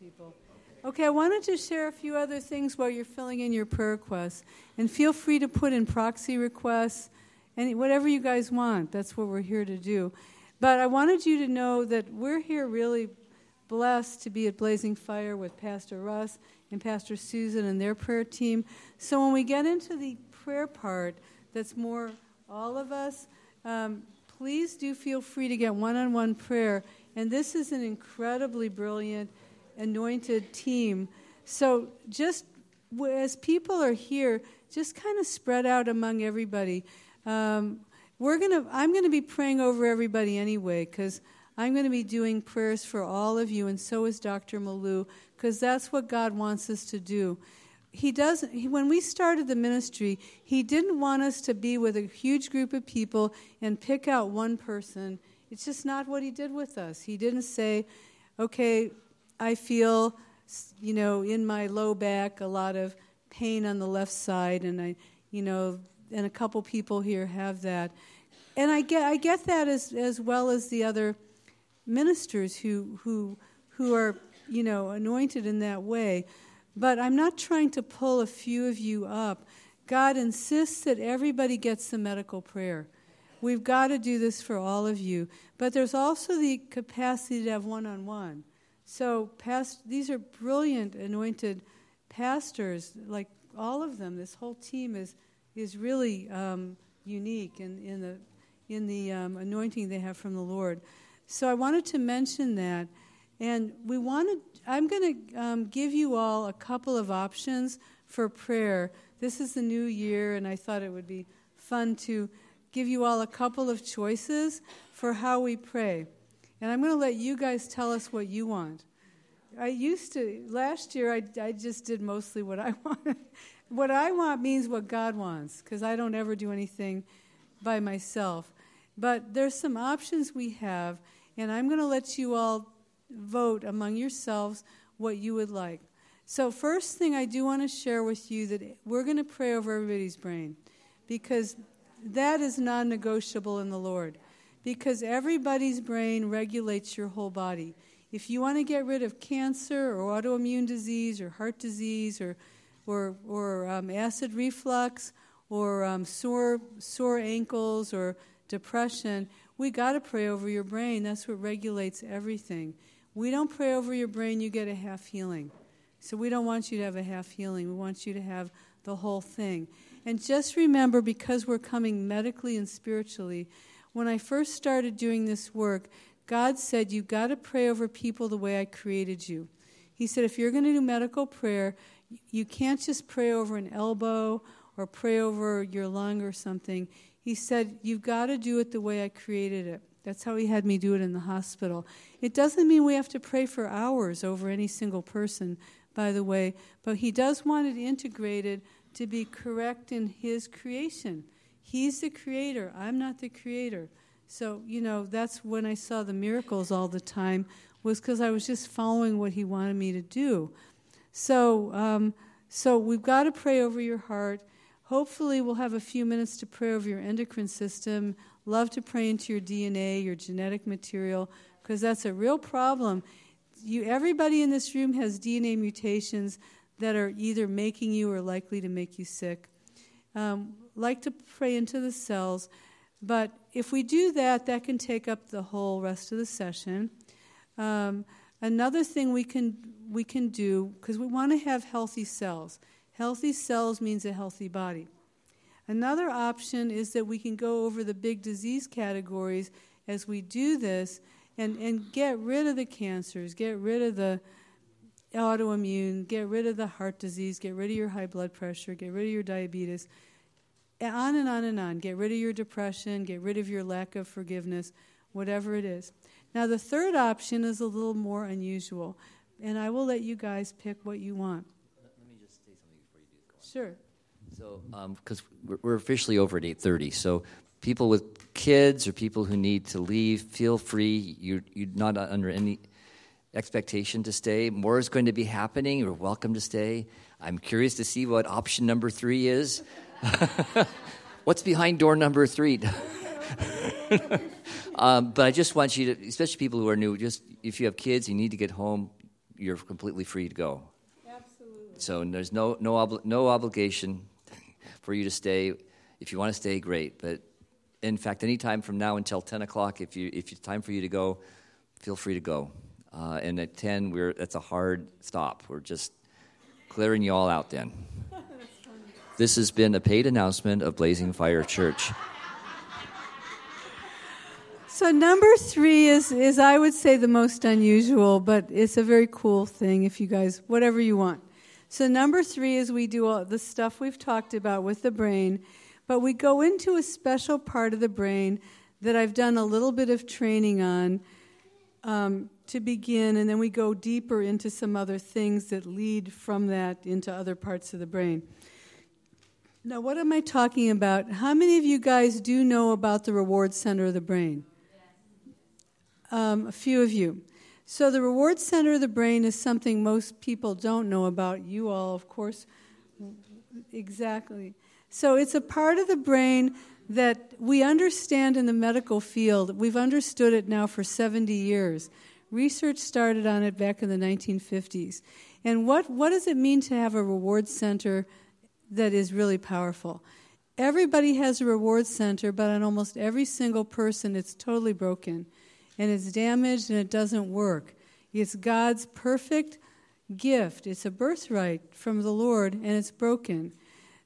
people. Okay, I wanted to share a few other things while you're filling in your prayer requests. And feel free to put in proxy requests and whatever you guys want. That's what we're here to do. But I wanted you to know that we're here really blessed to be at Blazing Fire with Pastor Russ and Pastor Susan and their prayer team. So when we get into the prayer part, that's more all of us, um, please do feel free to get one on one prayer. And this is an incredibly brilliant, anointed team. So just as people are here, just kind of spread out among everybody. Um, we're gonna, I'm going to be praying over everybody anyway, because I'm going to be doing prayers for all of you, and so is Dr. Malou, because that's what God wants us to do. He doesn't. He, when we started the ministry, he didn't want us to be with a huge group of people and pick out one person. It's just not what he did with us. He didn't say, "Okay, I feel, you know, in my low back a lot of pain on the left side, and I, you know, and a couple people here have that." And I get, I get that as as well as the other ministers who who who are you know anointed in that way. But I'm not trying to pull a few of you up. God insists that everybody gets the medical prayer. We've got to do this for all of you. But there's also the capacity to have one on one. So, past, these are brilliant anointed pastors, like all of them. This whole team is, is really um, unique in, in the, in the um, anointing they have from the Lord. So, I wanted to mention that. And we wanted, I'm going to um, give you all a couple of options for prayer. This is the new year, and I thought it would be fun to give you all a couple of choices for how we pray. And I'm going to let you guys tell us what you want. I used to, last year, I, I just did mostly what I wanted. what I want means what God wants, because I don't ever do anything by myself. But there's some options we have, and I'm going to let you all vote among yourselves what you would like. So, first thing I do want to share with you that we're going to pray over everybody's brain because that is non negotiable in the Lord. Because everybody's brain regulates your whole body. If you want to get rid of cancer or autoimmune disease or heart disease or, or, or um, acid reflux or um, sore, sore ankles or depression, we got to pray over your brain. That's what regulates everything. We don't pray over your brain, you get a half healing. So we don't want you to have a half healing. We want you to have the whole thing. And just remember, because we're coming medically and spiritually, when I first started doing this work, God said, You've got to pray over people the way I created you. He said, If you're going to do medical prayer, you can't just pray over an elbow or pray over your lung or something. He said, You've got to do it the way I created it. That's how he had me do it in the hospital. It doesn't mean we have to pray for hours over any single person, by the way, but he does want it integrated to be correct in his creation. He's the creator, I'm not the creator. So, you know, that's when I saw the miracles all the time, was because I was just following what he wanted me to do. So, um, so we've got to pray over your heart. Hopefully, we'll have a few minutes to pray over your endocrine system, love to pray into your DNA, your genetic material, because that's a real problem. You, everybody in this room has DNA mutations that are either making you or likely to make you sick. Um, like to pray into the cells, but if we do that, that can take up the whole rest of the session. Um, another thing we can we can do because we want to have healthy cells. Healthy cells means a healthy body. Another option is that we can go over the big disease categories as we do this and, and get rid of the cancers, get rid of the autoimmune, get rid of the heart disease, get rid of your high blood pressure, get rid of your diabetes, on and on and on. Get rid of your depression, get rid of your lack of forgiveness, whatever it is. Now, the third option is a little more unusual, and I will let you guys pick what you want. Let me just say something before you do. Sure. So, because um, we're officially over at 8:30, so people with kids or people who need to leave, feel free. You're, you're not under any expectation to stay. More is going to be happening. You're welcome to stay. I'm curious to see what option number three is. What's behind door number three? um, but I just want you to, especially people who are new, just if you have kids, you need to get home. you're completely free to go. Absolutely. So there's no no obli- no obligation for you to stay. If you want to stay, great. But in fact, any time from now until 10 o'clock, if you if it's time for you to go, feel free to go. Uh, and at 10, we're that's a hard stop. We're just clearing you all out. Then. This has been a paid announcement of Blazing Fire Church. So number three is is I would say the most unusual, but it's a very cool thing. If you guys, whatever you want. So number three is we do all the stuff we've talked about with the brain, but we go into a special part of the brain that I've done a little bit of training on um, to begin, and then we go deeper into some other things that lead from that into other parts of the brain. Now, what am I talking about? How many of you guys do know about the reward center of the brain? Um, a few of you. So, the reward center of the brain is something most people don't know about. You all, of course, exactly. So, it's a part of the brain that we understand in the medical field. We've understood it now for 70 years. Research started on it back in the 1950s. And what, what does it mean to have a reward center that is really powerful? Everybody has a reward center, but on almost every single person, it's totally broken and it's damaged and it doesn't work. It's God's perfect gift. It's a birthright from the Lord and it's broken.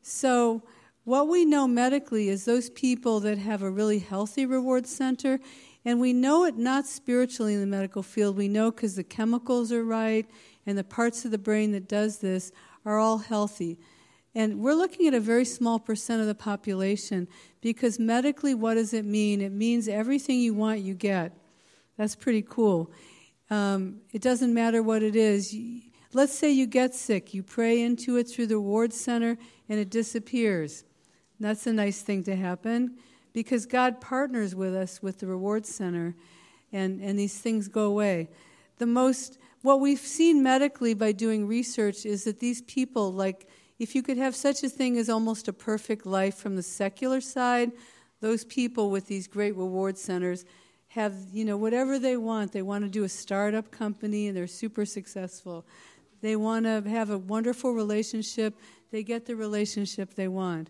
So, what we know medically is those people that have a really healthy reward center, and we know it not spiritually in the medical field. We know because the chemicals are right and the parts of the brain that does this are all healthy. And we're looking at a very small percent of the population because medically, what does it mean? It means everything you want, you get. That's pretty cool. Um, it doesn't matter what it is. Let's say you get sick, you pray into it through the ward center, and it disappears. That's a nice thing to happen because God partners with us with the reward center, and, and these things go away. The most, what we've seen medically by doing research is that these people, like, if you could have such a thing as almost a perfect life from the secular side, those people with these great reward centers have, you know, whatever they want. They want to do a startup company and they're super successful. They want to have a wonderful relationship. They get the relationship they want.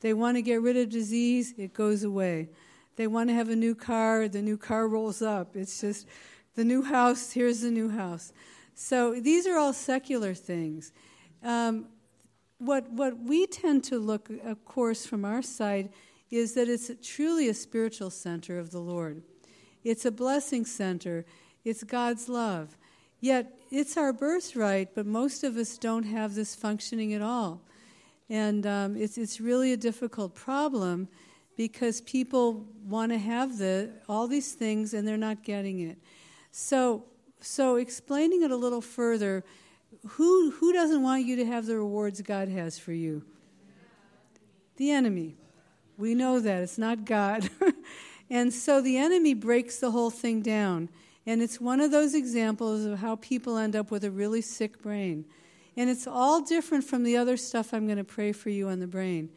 They want to get rid of disease, it goes away. They want to have a new car, the new car rolls up. It's just the new house, here's the new house. So these are all secular things. Um, what, what we tend to look, of course, from our side is that it's truly a spiritual center of the Lord. It's a blessing center. It's God's love. Yet it's our birthright, but most of us don't have this functioning at all. And um, it's, it's really a difficult problem because people want to have the, all these things and they're not getting it. So, so explaining it a little further, who, who doesn't want you to have the rewards God has for you? The enemy. We know that. It's not God. And so the enemy breaks the whole thing down. And it's one of those examples of how people end up with a really sick brain. And it's all different from the other stuff I'm going to pray for you on the brain.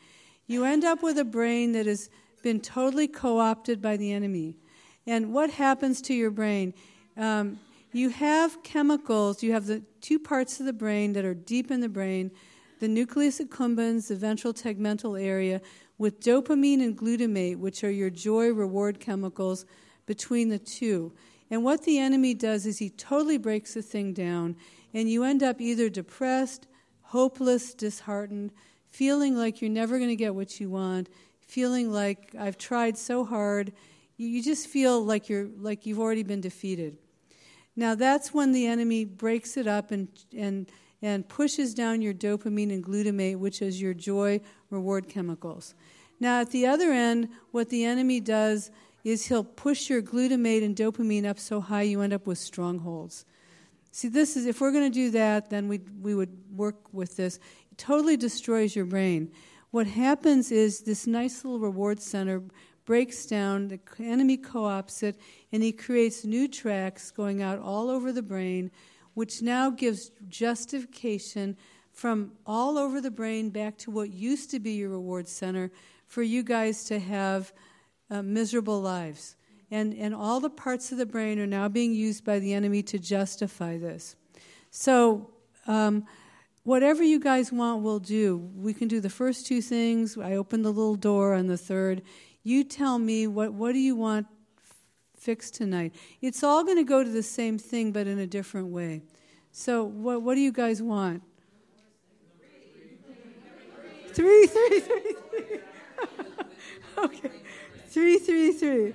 You end up with a brain that has been totally co opted by the enemy. And what happens to your brain? Um, you have chemicals, you have the two parts of the brain that are deep in the brain the nucleus accumbens, the ventral tegmental area, with dopamine and glutamate, which are your joy reward chemicals, between the two. And what the enemy does is he totally breaks the thing down, and you end up either depressed, hopeless, disheartened, feeling like you're never going to get what you want, feeling like I've tried so hard. You just feel like you're like you've already been defeated. Now that's when the enemy breaks it up and and and pushes down your dopamine and glutamate, which is your joy reward chemicals. Now, at the other end, what the enemy does is he'll push your glutamate and dopamine up so high you end up with strongholds. See, this is if we're going to do that, then we we would work with this. It totally destroys your brain. What happens is this nice little reward center breaks down, the enemy co opts it, and he creates new tracks going out all over the brain, which now gives justification from all over the brain back to what used to be your reward center for you guys to have uh, miserable lives. And, and all the parts of the brain are now being used by the enemy to justify this. So, um, whatever you guys want, we'll do. We can do the first two things. I open the little door on the third. You tell me what, what do you want fixed tonight? It's all going to go to the same thing, but in a different way. So, what, what do you guys want? Three, three, three, three. okay. Three, three, three.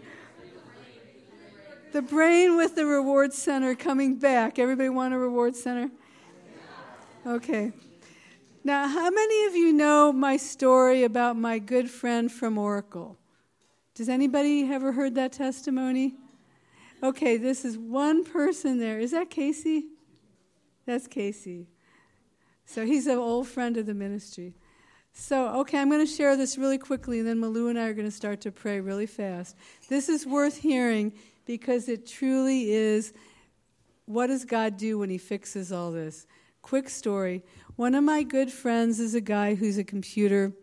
The brain with the reward center coming back. Everybody want a reward center? Okay. Now, how many of you know my story about my good friend from Oracle? Does anybody ever heard that testimony? Okay, this is one person there. Is that Casey? That's Casey. So he's an old friend of the ministry. So, okay, I'm going to share this really quickly, and then Malou and I are going to start to pray really fast. This is worth hearing because it truly is what does God do when He fixes all this? Quick story. One of my good friends is a guy who's a computer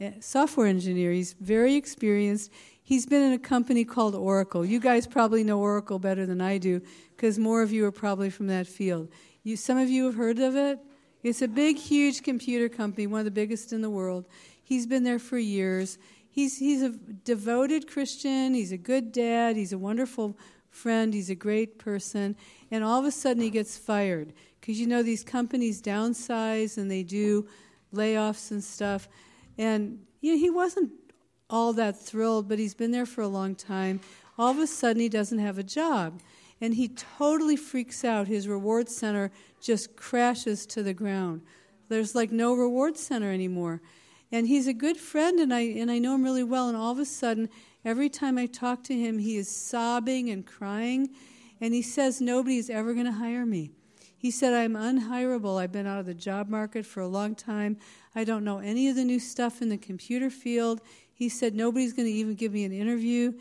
eh, software engineer. He's very experienced. He's been in a company called Oracle. You guys probably know Oracle better than I do because more of you are probably from that field. You, some of you have heard of it. It's a big, huge computer company, one of the biggest in the world. He's been there for years. He's, he's a devoted Christian. He's a good dad. He's a wonderful friend. He's a great person. And all of a sudden, he gets fired. Because you know, these companies downsize and they do layoffs and stuff. And you know, he wasn't all that thrilled, but he's been there for a long time. All of a sudden, he doesn't have a job and he totally freaks out. His reward center just crashes to the ground. There's like no reward center anymore. And he's a good friend, and I, and I know him really well. And all of a sudden, every time I talk to him, he is sobbing and crying. And he says, Nobody's ever going to hire me. He said, I'm unhireable. I've been out of the job market for a long time. I don't know any of the new stuff in the computer field. He said, Nobody's going to even give me an interview.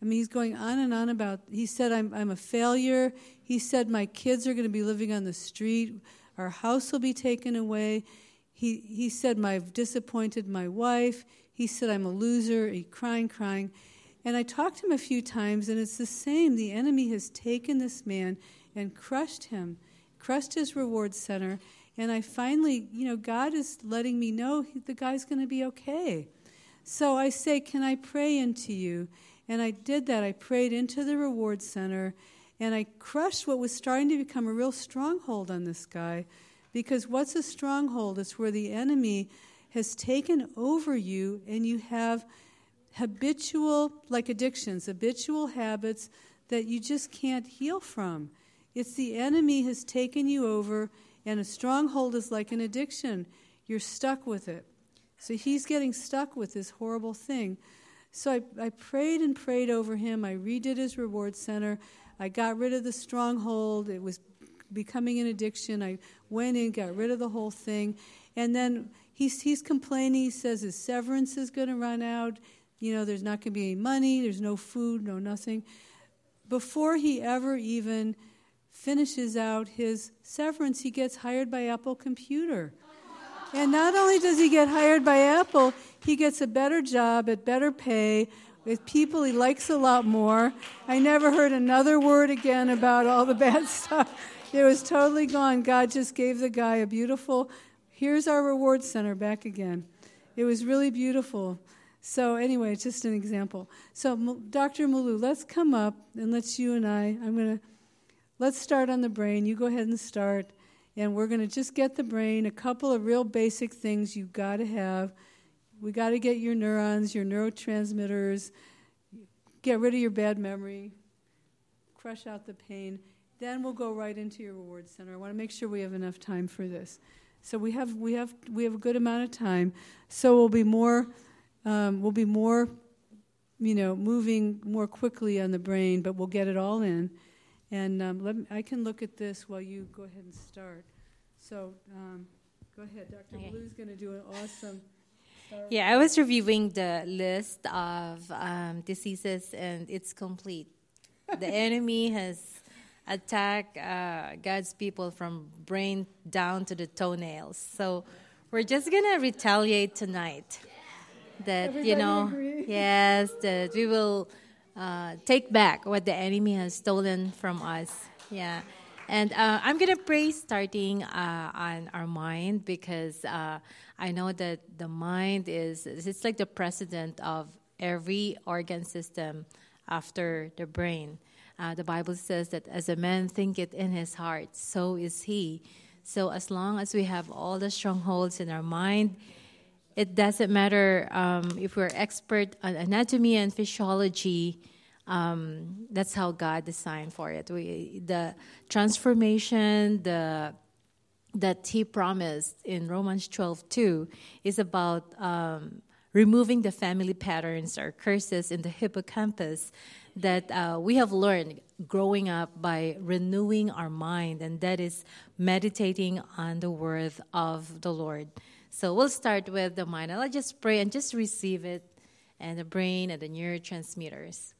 I mean, he's going on and on about, he said, I'm, I'm a failure. He said, my kids are going to be living on the street. Our house will be taken away. He, he said, I've disappointed my wife. He said, I'm a loser. He crying, crying. And I talked to him a few times, and it's the same. The enemy has taken this man and crushed him, crushed his reward center. And I finally, you know, God is letting me know the guy's going to be okay. So I say, Can I pray into you? And I did that. I prayed into the reward center and I crushed what was starting to become a real stronghold on this guy. Because what's a stronghold? It's where the enemy has taken over you and you have habitual, like addictions, habitual habits that you just can't heal from. It's the enemy has taken you over, and a stronghold is like an addiction. You're stuck with it. So he's getting stuck with this horrible thing. So I, I prayed and prayed over him. I redid his reward center. I got rid of the stronghold. It was becoming an addiction. I went in, got rid of the whole thing. And then he's, he's complaining. He says his severance is going to run out. You know, there's not going to be any money, there's no food, no nothing. Before he ever even finishes out his severance, he gets hired by Apple Computer. And not only does he get hired by Apple, he gets a better job at better pay with people he likes a lot more. I never heard another word again about all the bad stuff. It was totally gone. God just gave the guy a beautiful, here's our reward center back again. It was really beautiful. So, anyway, it's just an example. So, Dr. Malou, let's come up and let's you and I, I'm going to, let's start on the brain. You go ahead and start and we're going to just get the brain a couple of real basic things you've got to have. We got to get your neurons, your neurotransmitters, get rid of your bad memory, crush out the pain. Then we'll go right into your reward center. I want to make sure we have enough time for this. So we have we have we have a good amount of time. So we'll be more um, we'll be more you know moving more quickly on the brain, but we'll get it all in. And um, let me, I can look at this while you go ahead and start. So um, go ahead, Dr. Okay. Blue's going to do an awesome. Yeah, I was reviewing the list of um, diseases, and it's complete. The enemy has attacked uh, God's people from brain down to the toenails. So we're just gonna retaliate tonight. That Everybody you know, agree? yes, that we will uh, take back what the enemy has stolen from us. Yeah. And uh, I'm going to pray starting uh, on our mind because uh, I know that the mind is, it's like the president of every organ system after the brain. Uh, the Bible says that as a man thinketh in his heart, so is he. So as long as we have all the strongholds in our mind, it doesn't matter um, if we're expert on anatomy and physiology. Um, that's how God designed for it. We, the transformation, the that He promised in Romans 12 2 is about um, removing the family patterns or curses in the hippocampus that uh, we have learned growing up by renewing our mind, and that is meditating on the word of the Lord. So we'll start with the mind. I'll just pray and just receive it, and the brain and the neurotransmitters.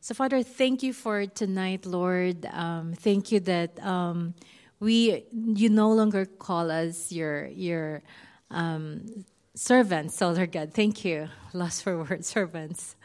So, Father, thank you for tonight, Lord. Um, thank you that um, we you no longer call us your your um, servants, oh Lord God. Thank you. Lost for words, servants.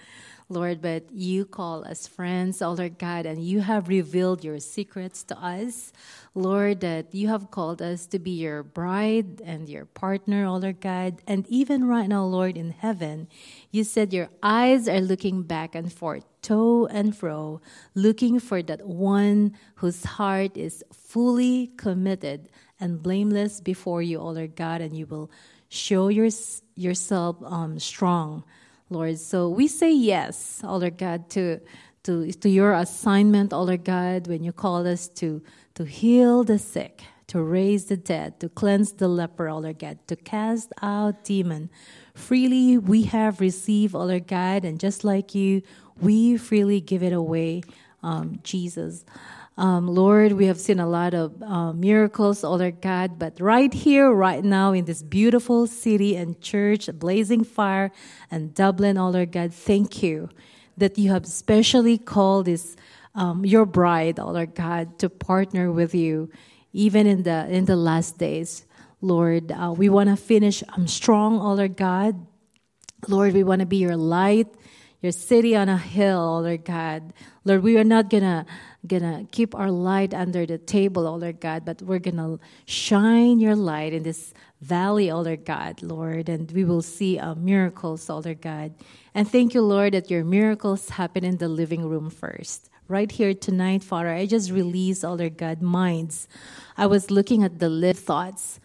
Lord, but you call us friends, oh Lord God, and you have revealed your secrets to us. Lord, that you have called us to be your bride and your partner, oh Lord God. And even right now, Lord, in heaven, you said your eyes are looking back and forth, to and fro, looking for that one whose heart is fully committed and blameless before you, oh Lord God, and you will show your, yourself um, strong Lord. So we say yes, oh Lord God, to, to, to your assignment, oh Lord God, when you call us to, to heal the sick, to raise the dead, to cleanse the leper, oh Lord God, to cast out demon. Freely we have received, oh Lord God, and just like you, we freely give it away, um, Jesus. Um, Lord, we have seen a lot of uh, miracles, oh Lord God, but right here, right now, in this beautiful city and church, Blazing Fire and Dublin, oh Lord God, thank you that you have specially called this um, your bride, oh Lord God, to partner with you, even in the in the last days. Lord, uh, we want to finish um, strong, oh Lord God. Lord, we want to be your light, your city on a hill, oh Lord God. Lord, we are not gonna gonna keep our light under the table, oh Lord God, but we're gonna shine your light in this valley, oh Lord God, Lord, and we will see uh, miracles, oh Lord God. And thank you, Lord, that your miracles happen in the living room first. Right here tonight, Father, I just release, oh Lord God, minds. I was looking at the live thoughts.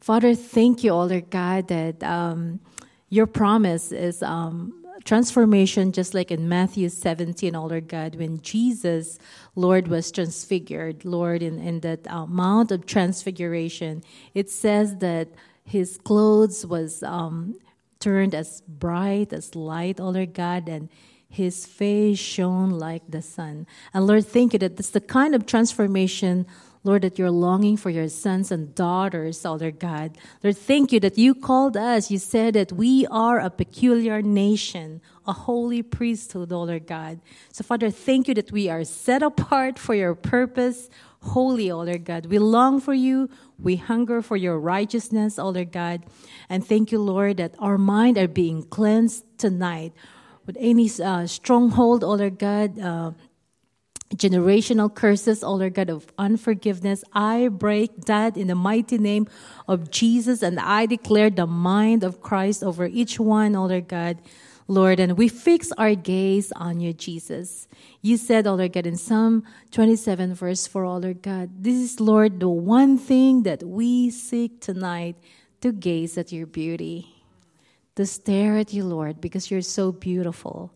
Father, thank you, oh Lord God, that um, your promise is um, transformation, just like in Matthew 17, oh Lord God, when Jesus, Lord, was transfigured, Lord, in, in that uh, Mount of Transfiguration, it says that his clothes was um, turned as bright as light, oh Lord God, and his face shone like the sun. And Lord, thank you that that's the kind of transformation Lord, that you're longing for your sons and daughters, oh Lord God. Lord, thank you that you called us. You said that we are a peculiar nation, a holy priesthood, oh Lord God. So, Father, thank you that we are set apart for your purpose, holy, oh Lord God. We long for you. We hunger for your righteousness, oh Lord God. And thank you, Lord, that our mind are being cleansed tonight with any uh, stronghold, oh Lord God. Uh, generational curses, oh Lord God, of unforgiveness. I break that in the mighty name of Jesus, and I declare the mind of Christ over each one, oh Lord God. Lord, and we fix our gaze on you, Jesus. You said, oh Lord God, in Psalm 27, verse 4, oh Lord God, this is, Lord, the one thing that we seek tonight to gaze at your beauty, to stare at you, Lord, because you're so beautiful.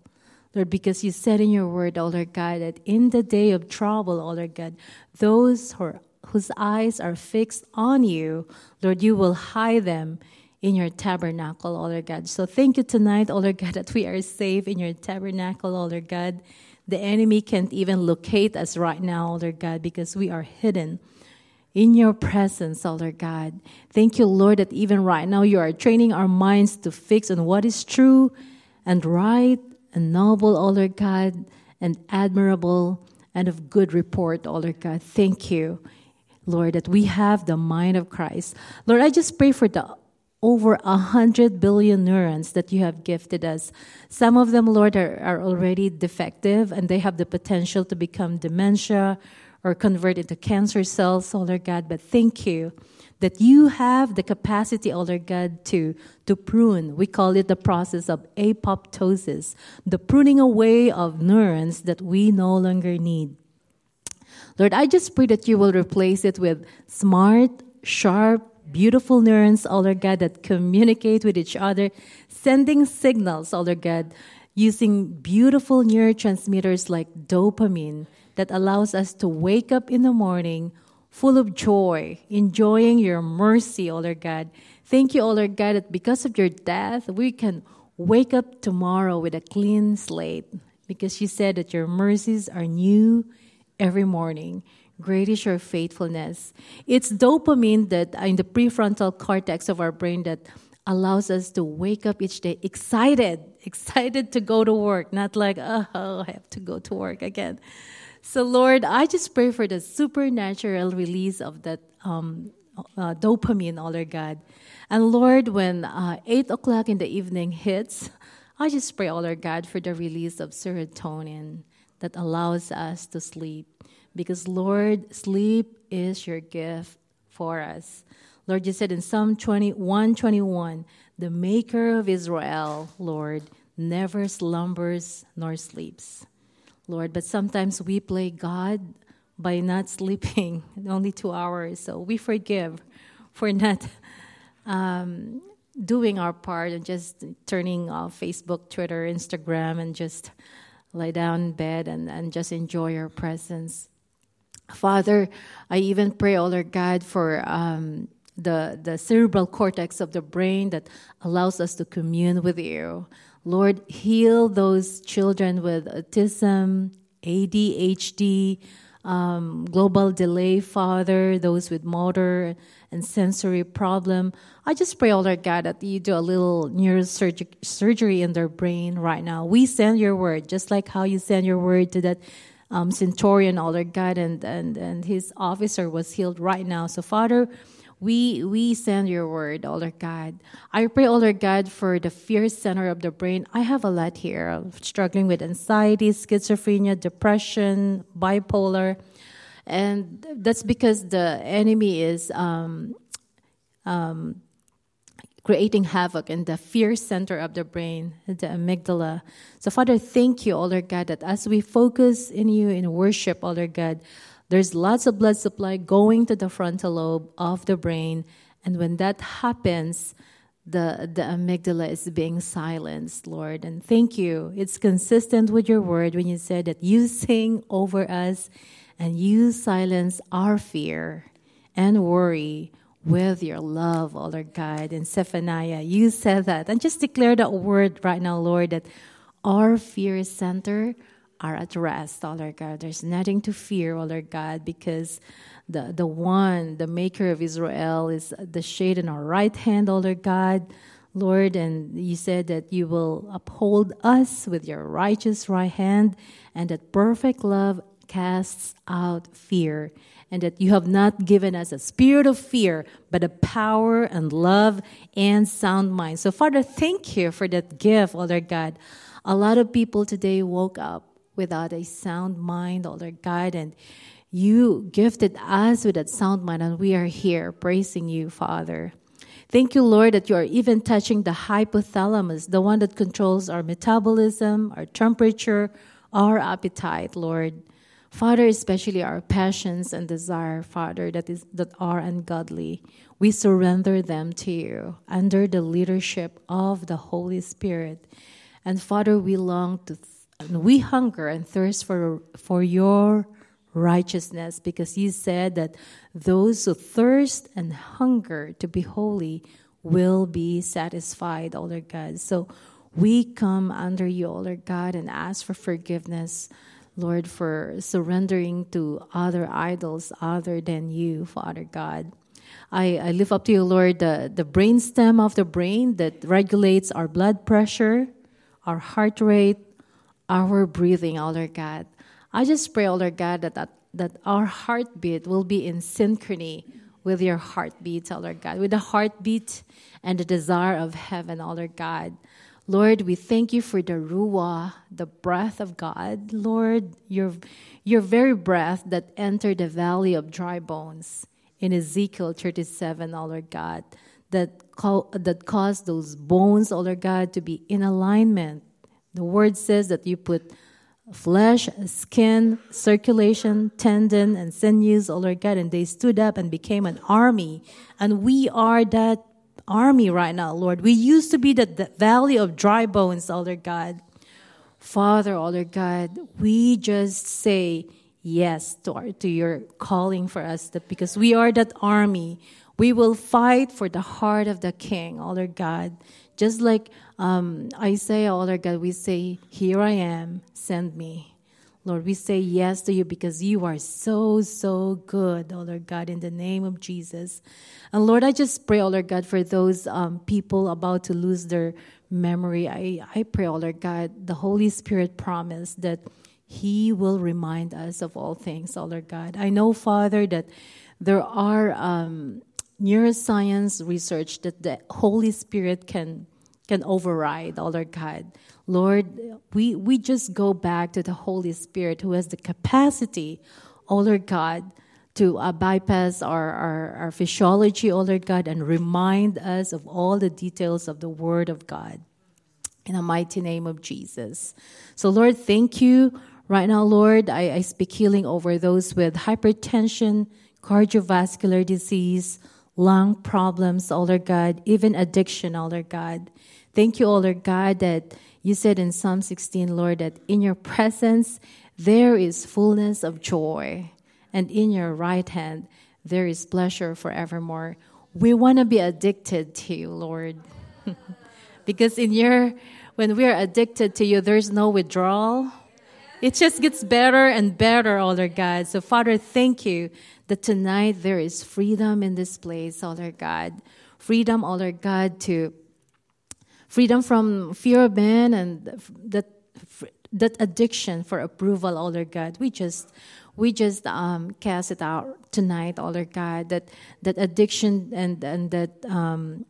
Lord, because you said in your word, O Lord God, that in the day of trouble, O Lord God, those who are, whose eyes are fixed on you, Lord, you will hide them in your tabernacle, O Lord God. So thank you tonight, O Lord God, that we are safe in your tabernacle, O Lord God. The enemy can't even locate us right now, O Lord God, because we are hidden in your presence, O Lord God. Thank you, Lord, that even right now you are training our minds to fix on what is true and right and noble, O Lord God, and admirable and of good report, O Lord God. Thank you, Lord, that we have the mind of Christ. Lord, I just pray for the over a hundred billion neurons that you have gifted us. Some of them, Lord, are, are already defective and they have the potential to become dementia or convert into cancer cells, oh Lord God. But thank you that you have the capacity, oh Lord God, to, to prune. We call it the process of apoptosis, the pruning away of neurons that we no longer need. Lord, I just pray that you will replace it with smart, sharp, beautiful neurons, oh Lord God, that communicate with each other, sending signals, oh Lord God, using beautiful neurotransmitters like dopamine that allows us to wake up in the morning full of joy, enjoying your mercy, O Lord God. Thank you, O Lord God, that because of your death, we can wake up tomorrow with a clean slate because you said that your mercies are new every morning. Great is your faithfulness. It's dopamine that uh, in the prefrontal cortex of our brain that allows us to wake up each day excited, excited to go to work, not like, oh, I have to go to work again. So, Lord, I just pray for the supernatural release of that um, uh, dopamine, oh Lord God. And Lord, when uh, 8 o'clock in the evening hits, I just pray, oh Lord God, for the release of serotonin that allows us to sleep. Because, Lord, sleep is your gift for us. Lord, you said in Psalm 21 21, the maker of Israel, Lord, never slumbers nor sleeps. Lord. But sometimes we play God by not sleeping only two hours. So we forgive for not um, doing our part and just turning off Facebook, Twitter, Instagram, and just lie down in bed and, and just enjoy your presence. Father, I even pray, oh Lord God, for um, the, the cerebral cortex of the brain that allows us to commune with you. Lord, heal those children with autism, ADHD, um, global delay, Father, those with motor and sensory problem. I just pray, oh Lord God, that you do a little neurosurgery in their brain right now. We send your word, just like how you send your word to that um, centurion, oh Lord God, and, and, and his officer was healed right now. So, Father, we we send your word, oh Lord God. I pray, oh Lord God, for the fear center of the brain. I have a lot here. Struggling with anxiety, schizophrenia, depression, bipolar. And that's because the enemy is um, um, creating havoc in the fear center of the brain, the amygdala. So, Father, thank you, oh Lord God, that as we focus in you in worship, oh Lord God, there's lots of blood supply going to the frontal lobe of the brain. And when that happens, the, the amygdala is being silenced, Lord. And thank you. It's consistent with your word when you said that you sing over us and you silence our fear and worry with your love, oh Lord God. In Zephaniah, you said that. And just declare that word right now, Lord, that our fear is center are at rest, oh Lord God. There's nothing to fear, oh Lord God, because the, the one, the maker of Israel, is the shade in our right hand, oh Lord God. Lord, and you said that you will uphold us with your righteous right hand, and that perfect love casts out fear, and that you have not given us a spirit of fear, but a power and love and sound mind. So, Father, thank you for that gift, oh Lord God. A lot of people today woke up without a sound mind, or God, and you gifted us with that sound mind, and we are here praising you, Father. Thank you, Lord, that you are even touching the hypothalamus, the one that controls our metabolism, our temperature, our appetite, Lord. Father, especially our passions and desire, Father, that is that are ungodly. We surrender them to you under the leadership of the Holy Spirit. And Father, we long to and we hunger and thirst for, for your righteousness because you said that those who thirst and hunger to be holy will be satisfied, O Lord God. So we come under you, O Lord God, and ask for forgiveness, Lord, for surrendering to other idols other than you, Father God. I, I lift up to you, Lord, the, the brain stem of the brain that regulates our blood pressure, our heart rate, Uh, our breathing, oh Lord God. I just pray, oh Lord God, that, that, that our heartbeat will be in synchrony with your heartbeat, oh Lord God, with the heartbeat and the desire of heaven, oh Lord God. Lord, we thank you for the Ruah, the breath of God. Lord, your, your very breath that entered the valley of dry bones in Ezekiel 37, oh Lord God, that, call, that caused those bones, oh Lord God, to be in alignment. The word says that you put flesh, skin, circulation, tendon, and sinews, oh Lord God, and they stood up and became an army. And we are that army right now, Lord. We used to be the, the valley of dry bones, oh Lord God. Father, oh Lord God, we just say yes to, our, to your calling for us that because we are that army. We will fight for the heart of the king, oh Lord God. Just like um, Isaiah, Lord God, we say, Here I am, send me. Lord, we say yes to you because you are so, so good, oh Lord God, in the name of Jesus. And Lord, I just pray, oh Lord God, for those um, people about to lose their memory. I, I pray, oh Lord God, the Holy Spirit promised that He will remind us of all things, oh Lord God. I know, Father, that there are um, neuroscience research that the Holy Spirit can can override, oh Lord God. Lord, we, we just go back to the Holy Spirit who has the capacity, oh Lord God, to uh, bypass our, our, our physiology, oh Lord God, and remind us of all the details of the Word of God. In the mighty name of Jesus. So, Lord, thank you. Right now, Lord, I, I speak healing over those with hypertension, cardiovascular disease, lung problems, oh Lord God, even addiction, oh Lord God. Thank you, oh Lord God, that you said in Psalm 16, Lord, that in your presence there is fullness of joy, and in your right hand there is pleasure forevermore. We want to be addicted to you, Lord. because in your when we are addicted to you, there's no withdrawal. It just gets better and better, oh Lord God. So, Father, thank you that tonight there is freedom in this place, oh Lord God. Freedom, oh Lord God, to freedom from fear of man and that that addiction for approval, oh Lord God. We just we just um, cast it out tonight, oh Lord God. That that addiction and and that um,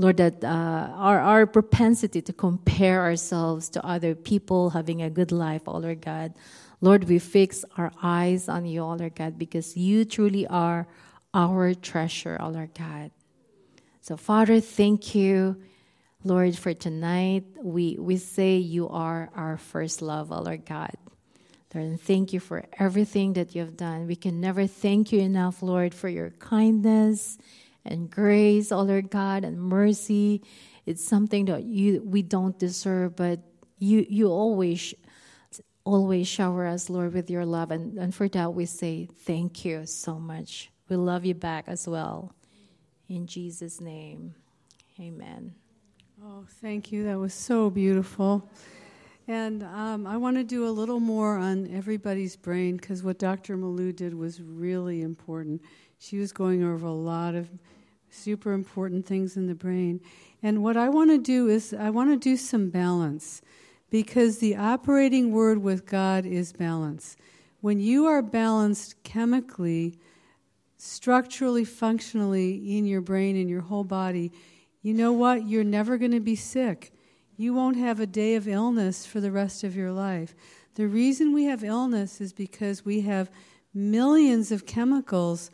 Lord, that uh, our our propensity to compare ourselves to other people having a good life, oh Lord God. Lord, we fix our eyes on you, oh Lord God, because you truly are our treasure, oh Lord God. So, Father, thank you Lord, for tonight, we, we say you are our first love, oh Lord God. Lord, and thank you for everything that you have done. We can never thank you enough, Lord, for your kindness and grace, oh Lord God, and mercy. It's something that you we don't deserve, but you you always always shower us, Lord, with your love. And, and for that we say thank you so much. We love you back as well. In Jesus' name. Amen. Oh, thank you. That was so beautiful. And um, I want to do a little more on everybody's brain because what Dr. Malou did was really important. She was going over a lot of super important things in the brain. And what I want to do is, I want to do some balance because the operating word with God is balance. When you are balanced chemically, structurally, functionally in your brain, in your whole body, you know what? You're never going to be sick. You won't have a day of illness for the rest of your life. The reason we have illness is because we have millions of chemicals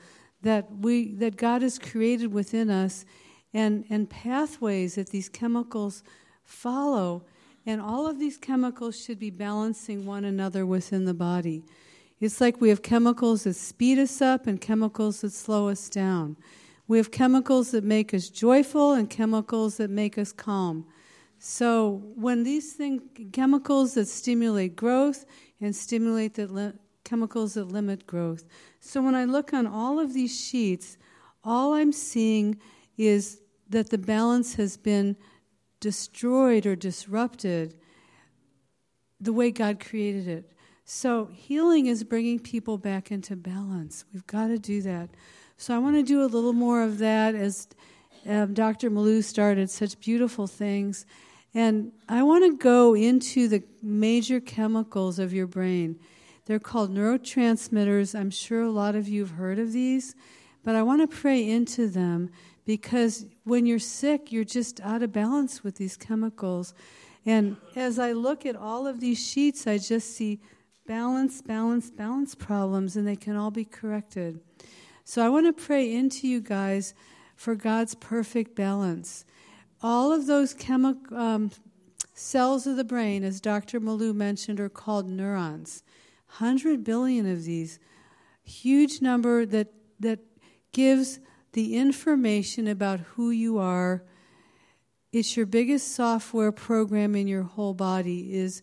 that we that God has created within us and, and pathways that these chemicals follow. And all of these chemicals should be balancing one another within the body. It's like we have chemicals that speed us up and chemicals that slow us down. We have chemicals that make us joyful and chemicals that make us calm. So when these things, chemicals that stimulate growth and stimulate li- chemicals that limit growth. So when I look on all of these sheets, all I'm seeing is that the balance has been destroyed or disrupted the way God created it. So healing is bringing people back into balance. We've got to do that. So I want to do a little more of that as um, Dr. Malou started such beautiful things. And I want to go into the major chemicals of your brain. They're called neurotransmitters. I'm sure a lot of you have heard of these, but I want to pray into them because when you're sick, you're just out of balance with these chemicals. And as I look at all of these sheets, I just see balance, balance, balance problems, and they can all be corrected. So I want to pray into you guys for God's perfect balance. All of those chemical um, cells of the brain, as Dr. Malou mentioned, are called neurons. 100 billion of these, huge number that, that gives the information about who you are. It's your biggest software program in your whole body is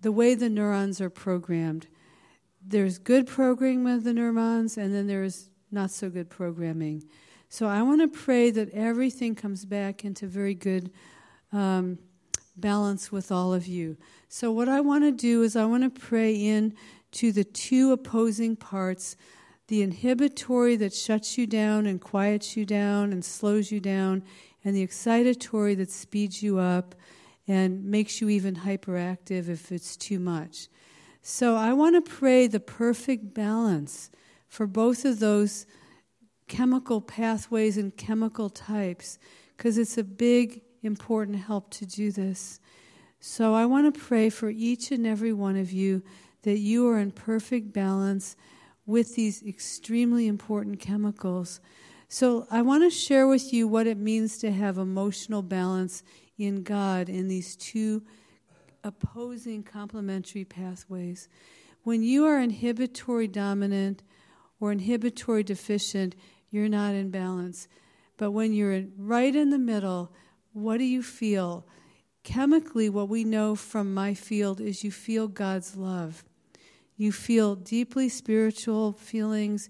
the way the neurons are programmed. There's good programming of the neurons, and then there's not so good programming. So I want to pray that everything comes back into very good um, balance with all of you. So what I want to do is I want to pray in to the two opposing parts the inhibitory that shuts you down and quiets you down and slows you down, and the excitatory that speeds you up and makes you even hyperactive if it's too much. So I want to pray the perfect balance for both of those chemical pathways and chemical types because it's a big, important help to do this. So I want to pray for each and every one of you that you are in perfect balance with these extremely important chemicals. So I want to share with you what it means to have emotional balance in God in these two opposing complementary pathways. When you are inhibitory dominant or inhibitory deficient, you're not in balance. But when you're right in the middle, what do you feel? Chemically, what we know from my field is you feel God's love. You feel deeply spiritual feelings.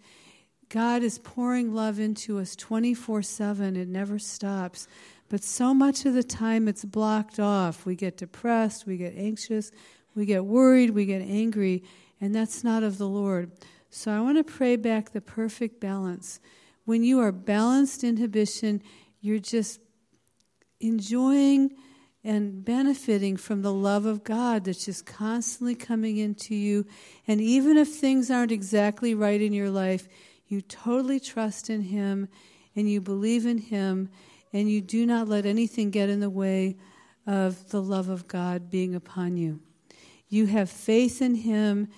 God is pouring love into us 24 7. It never stops. But so much of the time it's blocked off. We get depressed, we get anxious, we get worried, we get angry, and that's not of the Lord. So I want to pray back the perfect balance. When you are balanced inhibition, you're just enjoying and benefiting from the love of God that's just constantly coming into you. And even if things aren't exactly right in your life, you totally trust in Him and you believe in Him and you do not let anything get in the way of the love of God being upon you. You have faith in Him,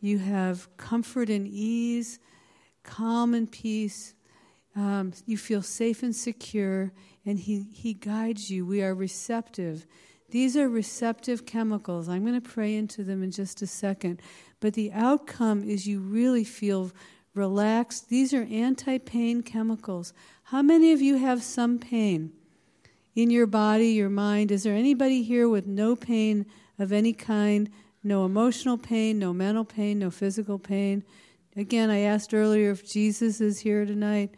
you have comfort and ease, calm and peace. Um, you feel safe and secure, and he, he guides you. We are receptive. These are receptive chemicals. I'm going to pray into them in just a second. But the outcome is you really feel relaxed. These are anti pain chemicals. How many of you have some pain in your body, your mind? Is there anybody here with no pain of any kind? No emotional pain, no mental pain, no physical pain? Again, I asked earlier if Jesus is here tonight.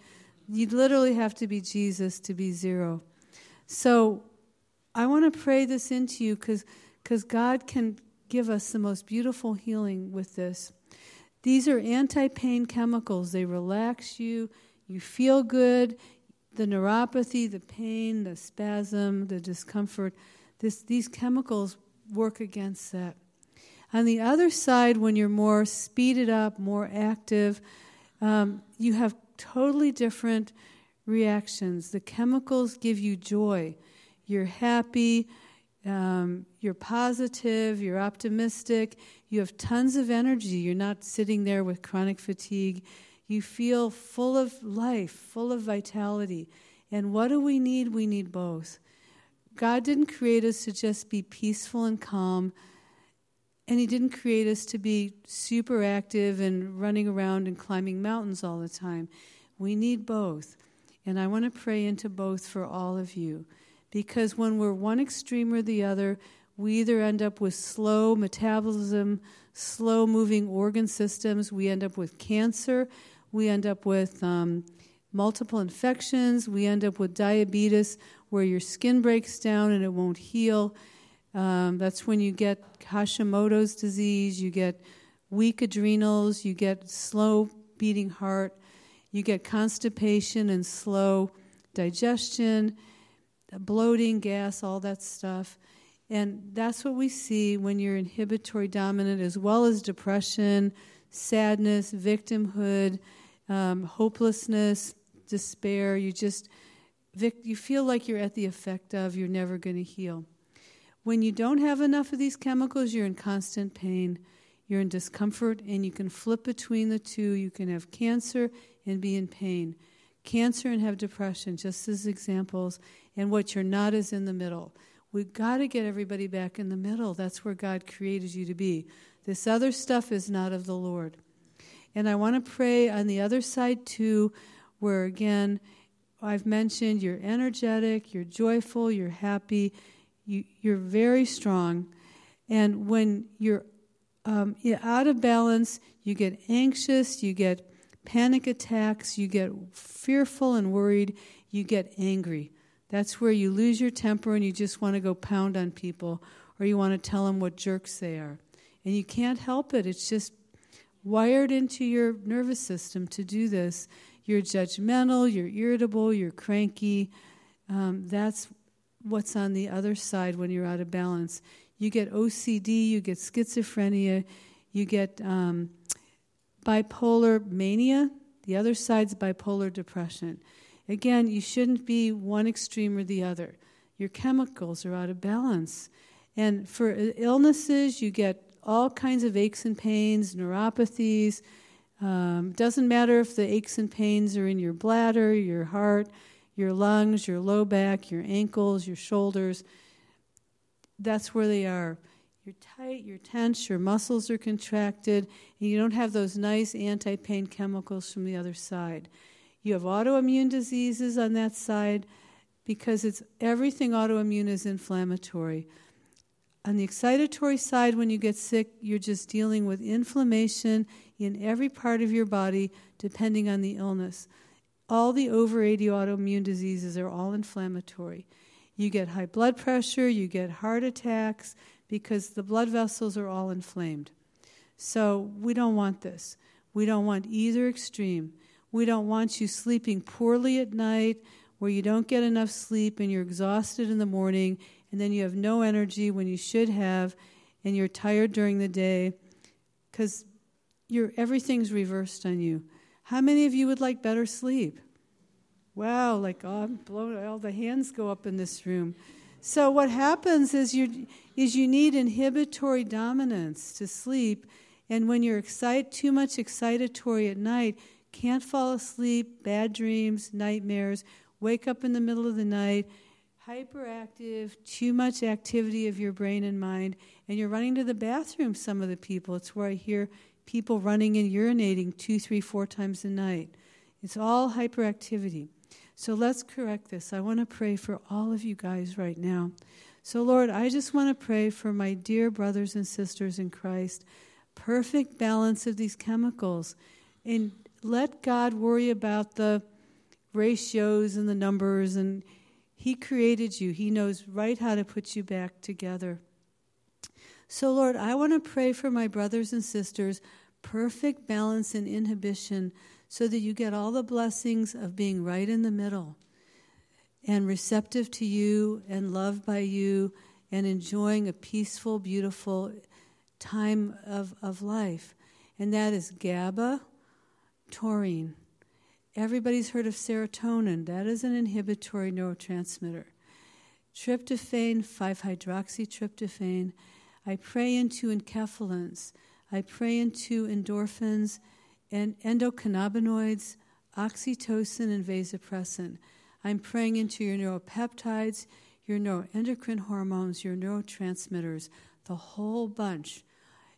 You literally have to be Jesus to be zero. So I want to pray this into you because God can give us the most beautiful healing with this. These are anti pain chemicals, they relax you, you feel good. The neuropathy, the pain, the spasm, the discomfort, this, these chemicals work against that. On the other side, when you're more speeded up, more active, um, you have totally different reactions. The chemicals give you joy. You're happy, um, you're positive, you're optimistic, you have tons of energy. You're not sitting there with chronic fatigue. You feel full of life, full of vitality. And what do we need? We need both. God didn't create us to just be peaceful and calm, and He didn't create us to be super active and running around and climbing mountains all the time. We need both. And I want to pray into both for all of you. Because when we're one extreme or the other, we either end up with slow metabolism, slow moving organ systems, we end up with cancer, we end up with um, multiple infections. We end up with diabetes where your skin breaks down and it won't heal. Um, that's when you get Hashimoto's disease, you get weak adrenals, you get slow beating heart, you get constipation and slow digestion, bloating, gas, all that stuff. And that's what we see when you're inhibitory dominant, as well as depression, sadness, victimhood, um, hopelessness, despair. You just you feel like you're at the effect of you're never going to heal. When you don't have enough of these chemicals, you're in constant pain, you're in discomfort, and you can flip between the two. You can have cancer and be in pain, cancer and have depression, just as examples. And what you're not is in the middle. We've got to get everybody back in the middle. That's where God created you to be. This other stuff is not of the Lord. And I want to pray on the other side too, where again, I've mentioned you're energetic, you're joyful, you're happy, you, you're very strong. And when you're um, out of balance, you get anxious, you get panic attacks, you get fearful and worried, you get angry. That's where you lose your temper and you just want to go pound on people or you want to tell them what jerks they are. And you can't help it. It's just wired into your nervous system to do this. You're judgmental, you're irritable, you're cranky. Um, that's what's on the other side when you're out of balance. You get OCD, you get schizophrenia, you get um, bipolar mania. The other side's bipolar depression. Again, you shouldn't be one extreme or the other. Your chemicals are out of balance. And for illnesses, you get all kinds of aches and pains, neuropathies. Um, doesn't matter if the aches and pains are in your bladder, your heart, your lungs, your low back, your ankles, your shoulders. That's where they are. You're tight, you're tense, your muscles are contracted, and you don't have those nice anti pain chemicals from the other side. You have autoimmune diseases on that side because it's everything autoimmune is inflammatory. On the excitatory side, when you get sick, you're just dealing with inflammation in every part of your body, depending on the illness. All the over 80 autoimmune diseases are all inflammatory. You get high blood pressure, you get heart attacks, because the blood vessels are all inflamed. So we don't want this. We don't want either extreme. We don't want you sleeping poorly at night where you don't get enough sleep and you're exhausted in the morning and then you have no energy when you should have and you're tired during the day because everything's reversed on you. How many of you would like better sleep? Wow, like oh, I'm blown, all the hands go up in this room. So what happens is you is you need inhibitory dominance to sleep, and when you're excite too much excitatory at night, can't fall asleep, bad dreams, nightmares, wake up in the middle of the night, hyperactive, too much activity of your brain and mind, and you're running to the bathroom, some of the people. It's where I hear people running and urinating two, three, four times a night. It's all hyperactivity. So let's correct this. I want to pray for all of you guys right now. So, Lord, I just want to pray for my dear brothers and sisters in Christ. Perfect balance of these chemicals. And let God worry about the ratios and the numbers. And He created you, He knows right how to put you back together. So, Lord, I want to pray for my brothers and sisters perfect balance and inhibition so that you get all the blessings of being right in the middle and receptive to you and loved by you and enjoying a peaceful, beautiful time of, of life. And that is GABA, taurine. Everybody's heard of serotonin. That is an inhibitory neurotransmitter. Tryptophan, 5 hydroxytryptophan. I pray into enkephalins. I pray into endorphins and endocannabinoids, oxytocin, and vasopressin. I'm praying into your neuropeptides, your neuroendocrine hormones, your neurotransmitters, the whole bunch.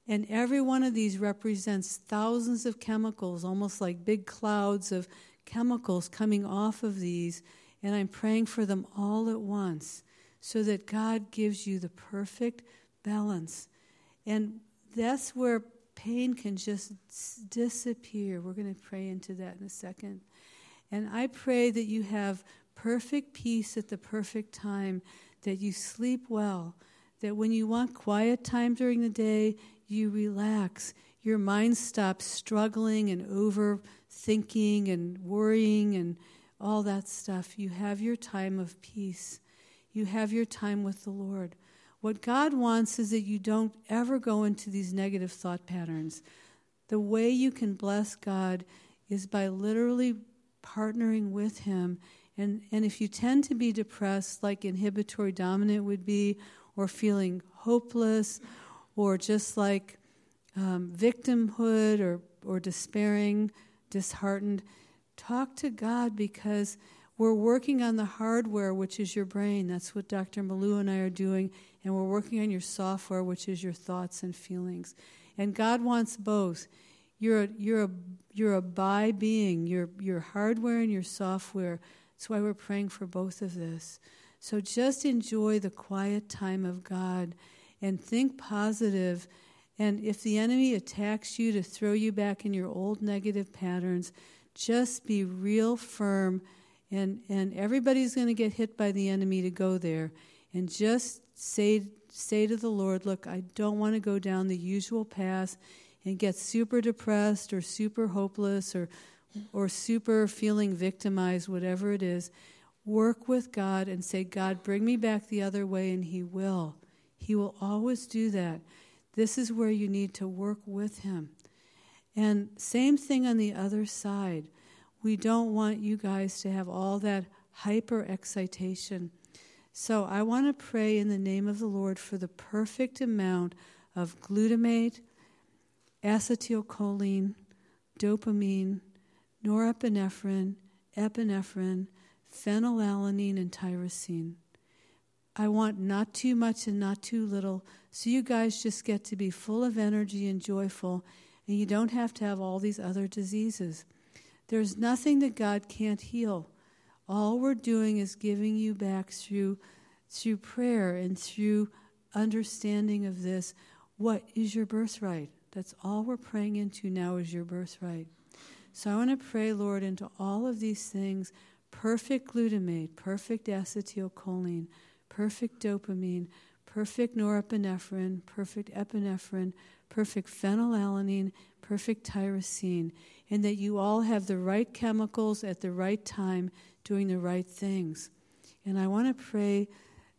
And every one of these represents thousands of chemicals, almost like big clouds of chemicals coming off of these. And I'm praying for them all at once so that God gives you the perfect balance. And that's where pain can just disappear. We're going to pray into that in a second. And I pray that you have perfect peace at the perfect time, that you sleep well, that when you want quiet time during the day, you relax. Your mind stops struggling and overthinking and worrying and all that stuff. You have your time of peace. You have your time with the Lord. What God wants is that you don't ever go into these negative thought patterns. The way you can bless God is by literally partnering with Him. And, and if you tend to be depressed, like inhibitory dominant would be, or feeling hopeless, or just like um, victimhood or, or despairing, disheartened, talk to God because we're working on the hardware, which is your brain. That's what Dr. Malou and I are doing. And we're working on your software, which is your thoughts and feelings. And God wants both. You're a, you're a, you're a by being, your, your hardware and your software. That's why we're praying for both of this. So just enjoy the quiet time of God and think positive. And if the enemy attacks you to throw you back in your old negative patterns, just be real firm and and everybody's going to get hit by the enemy to go there and just say say to the lord look i don't want to go down the usual path and get super depressed or super hopeless or or super feeling victimized whatever it is work with god and say god bring me back the other way and he will. He will always do that. This is where you need to work with him. And same thing on the other side. We don't want you guys to have all that hyper excitation. So I want to pray in the name of the Lord for the perfect amount of glutamate, acetylcholine, dopamine, norepinephrine, epinephrine, phenylalanine, and tyrosine. I want not too much and not too little, so you guys just get to be full of energy and joyful, and you don't have to have all these other diseases. There's nothing that God can't heal. All we're doing is giving you back through through prayer and through understanding of this what is your birthright. That's all we're praying into now is your birthright. So I want to pray, Lord, into all of these things perfect glutamate, perfect acetylcholine, perfect dopamine, perfect norepinephrine, perfect epinephrine, perfect phenylalanine, perfect tyrosine and that you all have the right chemicals at the right time doing the right things. And I want to pray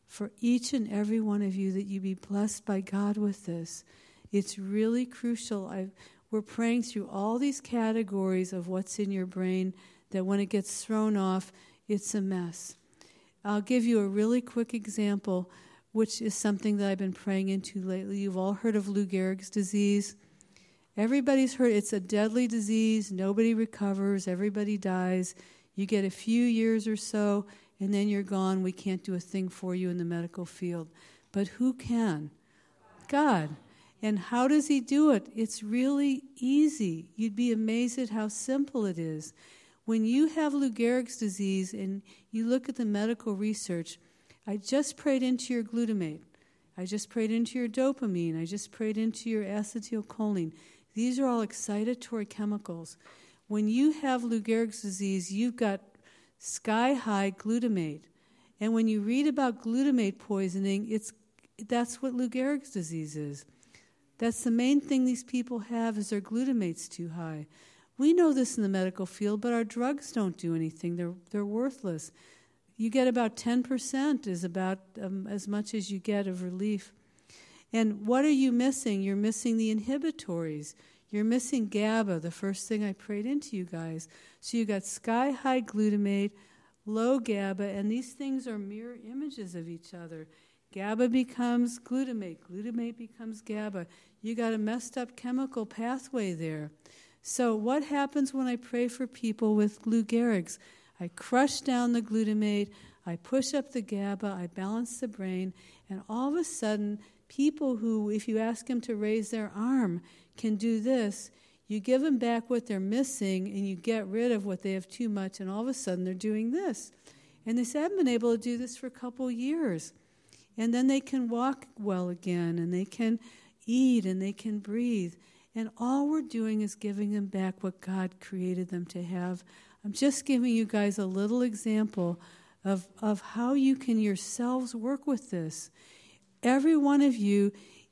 for each and every one of you that you be blessed by God with this. It's really crucial. i we're praying through all these categories of what's in your brain that when it gets thrown off, it's a mess. I'll give you a really quick example, which is something that I've been praying into lately. You've all heard of Lou Gehrig's disease. Everybody's heard it's a deadly disease. Nobody recovers. Everybody dies. You get a few years or so, and then you're gone. We can't do a thing for you in the medical field. But who can? God. And how does He do it? It's really easy. You'd be amazed at how simple it is. When you have Lou Gehrig's disease and you look at the medical research, I just prayed into your glutamate. I just prayed into your dopamine. I just prayed into your acetylcholine. These are all excitatory chemicals. When you have Lou Gehrig's disease, you've got sky high glutamate. And when you read about glutamate poisoning, it's, that's what Lou Gehrig's disease is. That's the main thing these people have is their glutamate's too high. We know this in the medical field, but our drugs don't do anything. They're, they're worthless. You get about 10% is about um, as much as you get of relief and what are you missing? You're missing the inhibitories. You're missing GABA, the first thing I prayed into you guys. So you got sky high glutamate, low GABA, and these things are mirror images of each other. GABA becomes glutamate, glutamate becomes GABA. You got a messed up chemical pathway there. So, what happens when I pray for people with Lou Gehrig's? I crush down the glutamate, I push up the GABA, I balance the brain, and all of a sudden, people who, if you ask them to raise their arm, can do this, you give them back what they're missing and you get rid of what they have too much, and all of a sudden they're doing this. And they say, I've been able to do this for a couple years. And then they can walk well again, and they can eat, and they can breathe. And all we're doing is giving them back what God created them to have. I'm just giving you guys a little example of, of how you can yourselves work with this. Every one of you,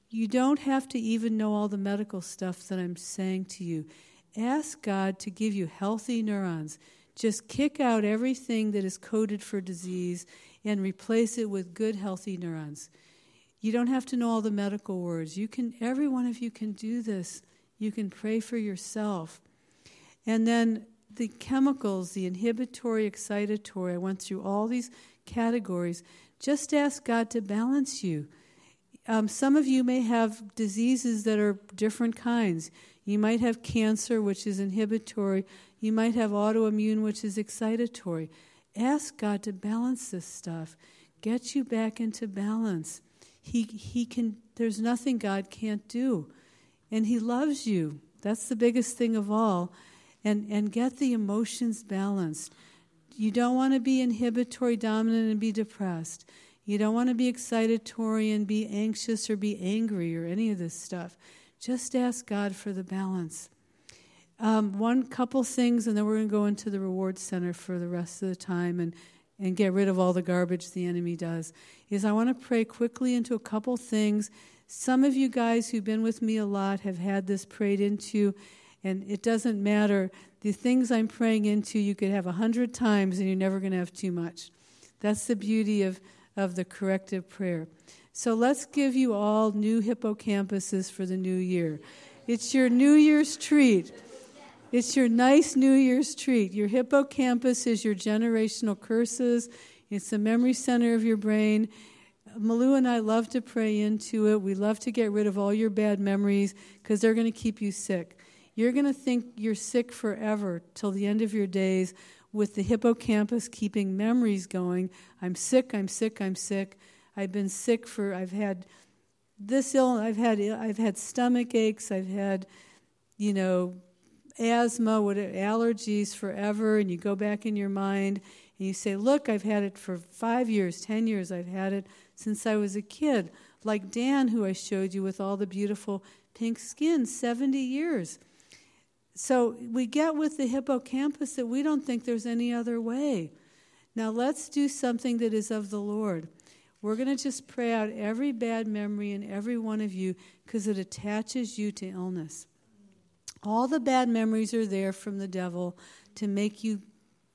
you don't have to even know all the medical stuff that I'm saying to you. Ask God to give you healthy neurons. Just kick out everything that is coded for disease and replace it with good, healthy neurons. You don't have to know all the medical words. You can, every one of you can do this. You can pray for yourself. And then the chemicals, the inhibitory, excitatory, I went through all these categories. Just ask God to balance you. Um, some of you may have diseases that are different kinds. You might have cancer, which is inhibitory. You might have autoimmune, which is excitatory. Ask God to balance this stuff. Get you back into balance. He, he can, there's nothing God can't do. And He loves you. That's the biggest thing of all. And, and get the emotions balanced. You don't want to be inhibitory dominant and be depressed. You don't want to be excitatory and be anxious or be angry or any of this stuff. Just ask God for the balance. Um, one couple things, and then we're going to go into the reward center for the rest of the time and, and get rid of all the garbage the enemy does. Is I want to pray quickly into a couple things. Some of you guys who've been with me a lot have had this prayed into, and it doesn't matter. The things I'm praying into, you could have a hundred times, and you're never going to have too much. That's the beauty of of the corrective prayer. So let's give you all new hippocampuses for the new year. It's your New Year's treat. It's your nice New Year's treat. Your hippocampus is your generational curses, it's the memory center of your brain. Malou and I love to pray into it. We love to get rid of all your bad memories because they're going to keep you sick. You're going to think you're sick forever till the end of your days with the hippocampus keeping memories going. I'm sick, I'm sick, I'm sick. I've been sick for, I've had this ill, I've had, I've had stomach aches, I've had, you know, asthma, allergies forever, and you go back in your mind and you say, Look, I've had it for five years, ten years, I've had it since I was a kid. Like Dan, who I showed you with all the beautiful pink skin, 70 years. So we get with the hippocampus that we don't think there's any other way. Now let's do something that is of the Lord. We're going to just pray out every bad memory in every one of you because it attaches you to illness. All the bad memories are there from the devil to make you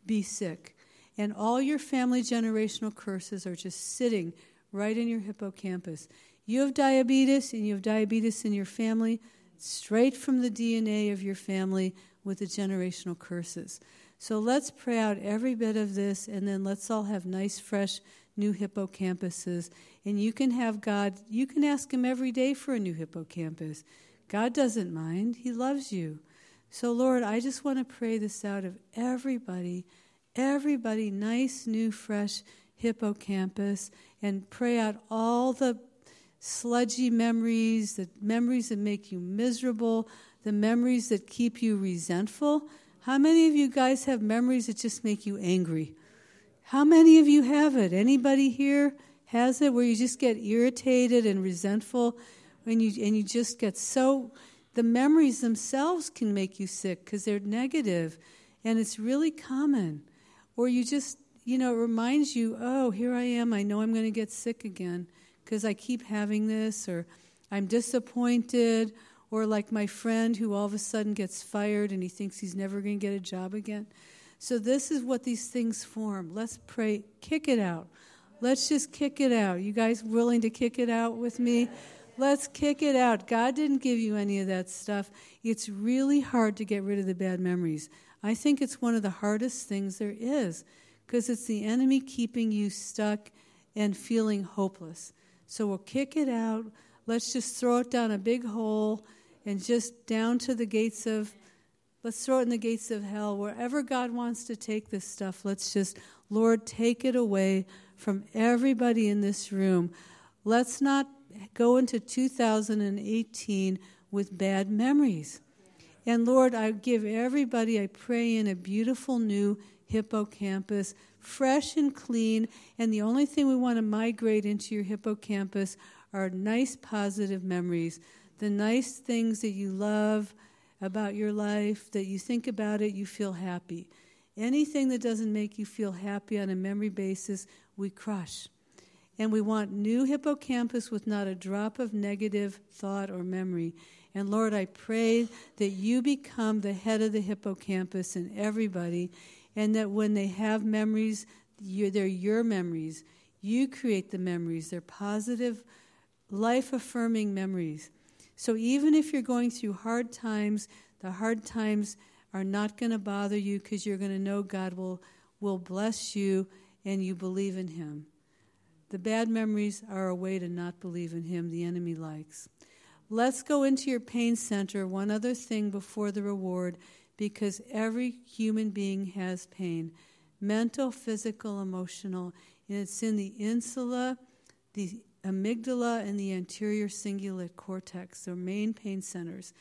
be sick. And all your family generational curses are just sitting right in your hippocampus. You have diabetes and you have diabetes in your family straight from the DNA of your family with the generational curses. So let's pray out every bit of this, and then let's all have nice, fresh, new hippocampuses. And you can have God, you can ask Him every day for a new hippocampus. God doesn't mind, He loves you. So, Lord, I just want to pray this out of everybody, everybody, nice, new, fresh hippocampus, and pray out all the sludgy memories, the memories that make you miserable, the memories that keep you resentful. How many of you guys have memories that just make you angry? How many of you have it? Anybody here has it where you just get irritated and resentful and you and you just get so the memories themselves can make you sick because they're negative and it's really common. Or you just, you know, it reminds you, oh, here I am, I know I'm going to get sick again because I keep having this, or I'm disappointed, or like my friend who all of a sudden gets fired and he thinks he's never going to get a job again. So, this is what these things form. Let's pray, kick it out. Let's just kick it out. You guys willing to kick it out with me? Let's kick it out. God didn't give you any of that stuff. It's really hard to get rid of the bad memories. I think it's one of the hardest things there is because it's the enemy keeping you stuck and feeling hopeless. So we'll kick it out. Let's just throw it down a big hole and just down to the gates of, let's throw it in the gates of hell. Wherever God wants to take this stuff, let's just, Lord, take it away from everybody in this room. Let's not go into 2018 with bad memories. And Lord, I give everybody, I pray in a beautiful new hippocampus fresh and clean, and the only thing we want to migrate into your hippocampus are nice positive memories, the nice things that you love about your life, that you think about it, you feel happy. Anything that doesn't make you feel happy on a memory basis, we crush. And we want new hippocampus with not a drop of negative thought or memory. And Lord, I pray that you become the head of the hippocampus in everybody and that when they have memories, they're your memories. You create the memories. They're positive, life affirming memories. So even if you're going through hard times, the hard times are not going to bother you because you're going to know God will, will bless you and you believe in Him. The bad memories are a way to not believe in Him, the enemy likes. Let's go into your pain center. One other thing before the reward, because every human being has pain mental, physical, emotional. And it's in the insula, the amygdala, and the anterior cingulate cortex, their main pain centers.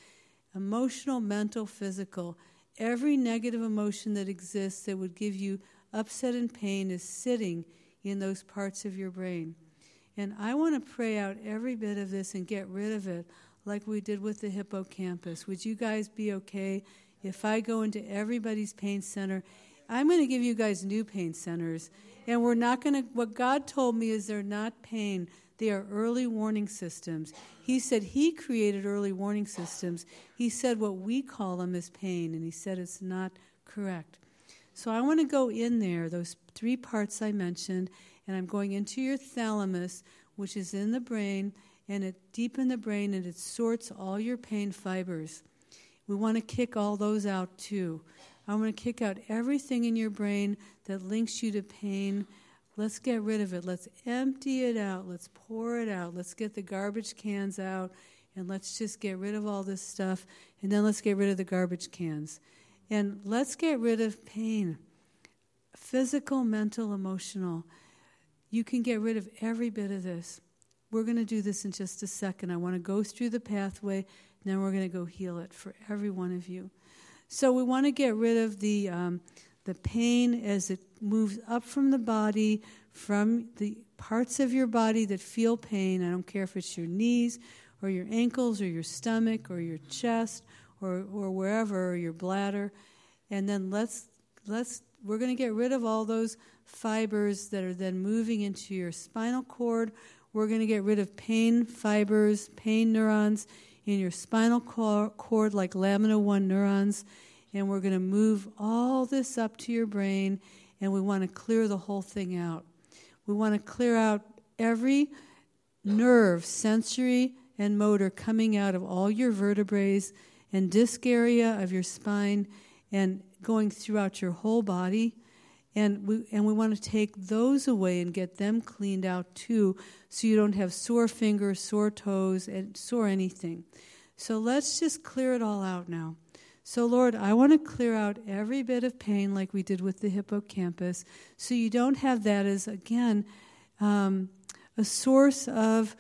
Emotional, mental, physical. Every negative emotion that exists that would give you upset and pain is sitting in those parts of your brain. And I want to pray out every bit of this and get rid of it like we did with the hippocampus. Would you guys be okay if I go into everybody's pain center? I'm going to give you guys new pain centers. And we're not going to, what God told me is they're not pain, they are early warning systems. He said He created early warning systems. He said what we call them is pain, and He said it's not correct. So I want to go in there, those three parts I mentioned, and I'm going into your thalamus, which is in the brain, and it deep in the brain, and it sorts all your pain fibers. We want to kick all those out too. I want to kick out everything in your brain that links you to pain. Let's get rid of it. Let's empty it out. Let's pour it out. Let's get the garbage cans out and let's just get rid of all this stuff. And then let's get rid of the garbage cans. And let's get rid of pain physical, mental, emotional. You can get rid of every bit of this. We're going to do this in just a second. I want to go through the pathway, then we're going to go heal it for every one of you. So we want to get rid of the um, the pain as it moves up from the body, from the parts of your body that feel pain. I don't care if it's your knees or your ankles or your stomach or your chest or, or wherever or your bladder. And then let's let's we're going to get rid of all those fibers that are then moving into your spinal cord. We're going to get rid of pain fibers, pain neurons in your spinal cord, like lamina 1 neurons. And we're going to move all this up to your brain, and we want to clear the whole thing out. We want to clear out every nerve, sensory and motor, coming out of all your vertebrae and disc area of your spine and going throughout your whole body. And we, and we want to take those away and get them cleaned out too, so you don't have sore fingers, sore toes, and sore anything. So let's just clear it all out now. So, Lord, I want to clear out every bit of pain like we did with the hippocampus, so you don't have that as, again, um, a source of,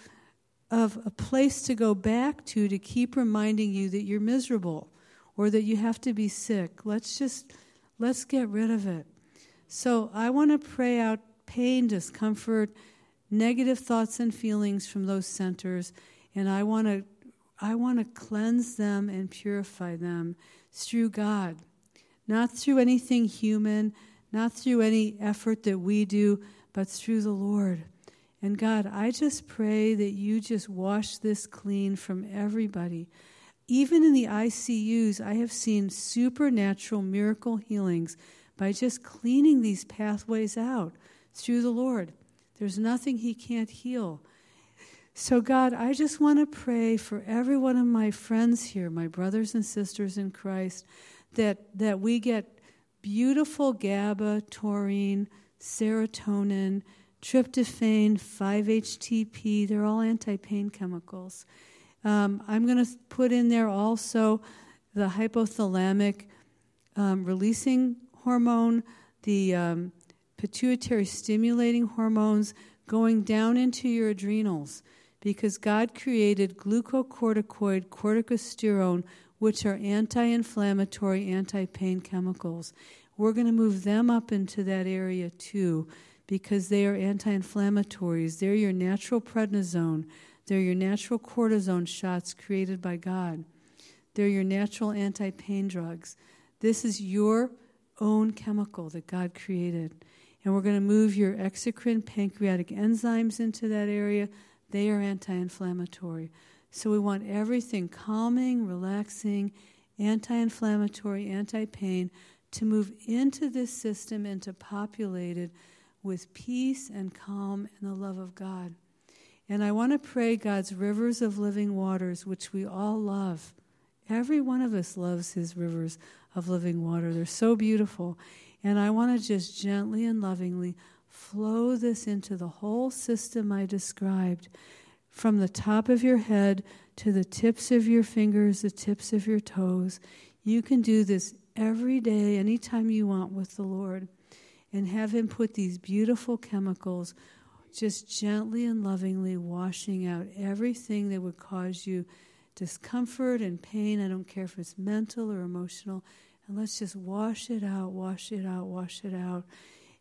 of a place to go back to to keep reminding you that you're miserable or that you have to be sick. Let's just, let's get rid of it. So, I want to pray out pain, discomfort, negative thoughts and feelings from those centers, and I want to I want to cleanse them and purify them through God, not through anything human, not through any effort that we do, but through the Lord. And God, I just pray that you just wash this clean from everybody. Even in the ICUs, I have seen supernatural miracle healings by just cleaning these pathways out through the Lord. There's nothing He can't heal. So, God, I just want to pray for every one of my friends here, my brothers and sisters in Christ, that, that we get beautiful GABA, taurine, serotonin, tryptophan, 5-HTP. They're all anti-pain chemicals. Um, I'm going to put in there also the hypothalamic um, releasing hormone, the um, pituitary stimulating hormones going down into your adrenals because God created glucocorticoid corticosterone, which are anti inflammatory, anti pain chemicals. We're going to move them up into that area too because they are anti inflammatories. They're your natural prednisone, they're your natural cortisone shots created by God. They're your natural anti pain drugs. This is your own chemical that God created. And we're going to move your exocrine pancreatic enzymes into that area they are anti inflammatory. So we want everything calming, relaxing, anti inflammatory, anti pain to move into this system and to populate it with peace and calm and the love of God. And I want to pray God's rivers of living waters, which we all love Every one of us loves his rivers of living water. They're so beautiful. And I want to just gently and lovingly flow this into the whole system I described from the top of your head to the tips of your fingers, the tips of your toes. You can do this every day, anytime you want with the Lord, and have Him put these beautiful chemicals just gently and lovingly washing out everything that would cause you discomfort and pain. I don't care if it's mental or emotional. And let's just wash it out, wash it out, wash it out.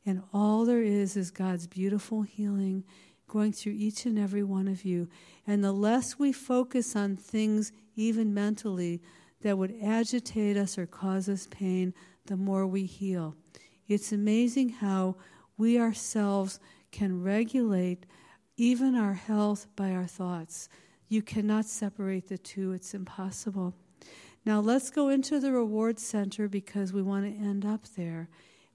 And all there is is God's beautiful healing going through each and every one of you. And the less we focus on things, even mentally, that would agitate us or cause us pain, the more we heal. It's amazing how we ourselves can regulate even our health by our thoughts. You cannot separate the two, it's impossible. Now, let's go into the reward center because we want to end up there.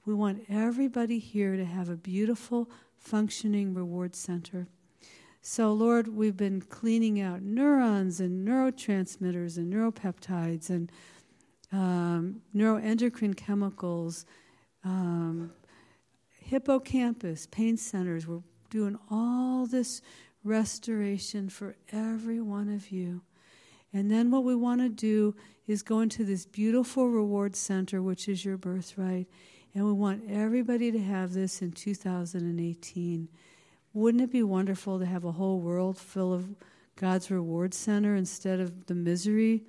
We want everybody here to have a beautiful, functioning reward center. So, Lord, we've been cleaning out neurons and neurotransmitters and neuropeptides and um, neuroendocrine chemicals, um, hippocampus, pain centers. We're doing all this restoration for every one of you. And then what we want to do is go into this beautiful reward center, which is your birthright. And we want everybody to have this in 2018. Wouldn't it be wonderful to have a whole world full of God's reward center instead of the misery?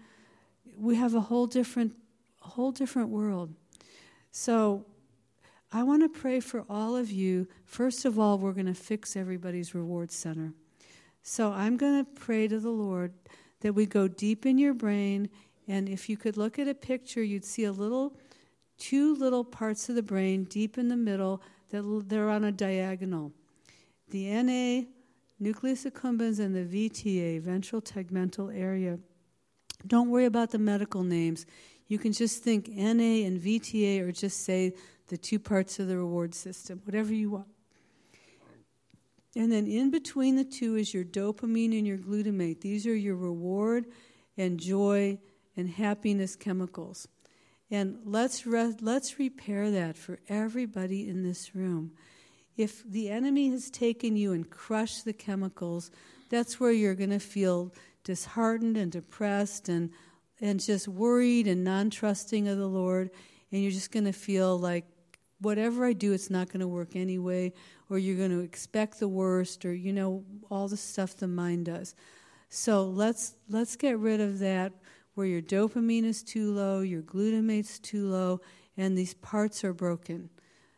We have a whole different, whole different world. So I want to pray for all of you. First of all, we're going to fix everybody's reward center. So I'm going to pray to the Lord that we go deep in your brain. And if you could look at a picture, you'd see a little, two little parts of the brain deep in the middle that they're on a diagonal. The NA, nucleus accumbens, and the VTA, ventral tegmental area. Don't worry about the medical names. You can just think NA and VTA, or just say the two parts of the reward system, whatever you want. And then in between the two is your dopamine and your glutamate. These are your reward and joy and happiness chemicals. And let's, re- let's repair that for everybody in this room. If the enemy has taken you and crushed the chemicals, that's where you're going to feel disheartened and depressed and, and just worried and non trusting of the Lord. And you're just going to feel like whatever I do, it's not going to work anyway, or you're going to expect the worst, or you know all the stuff the mind does. So let's let's get rid of that where your dopamine is too low, your glutamate's too low, and these parts are broken.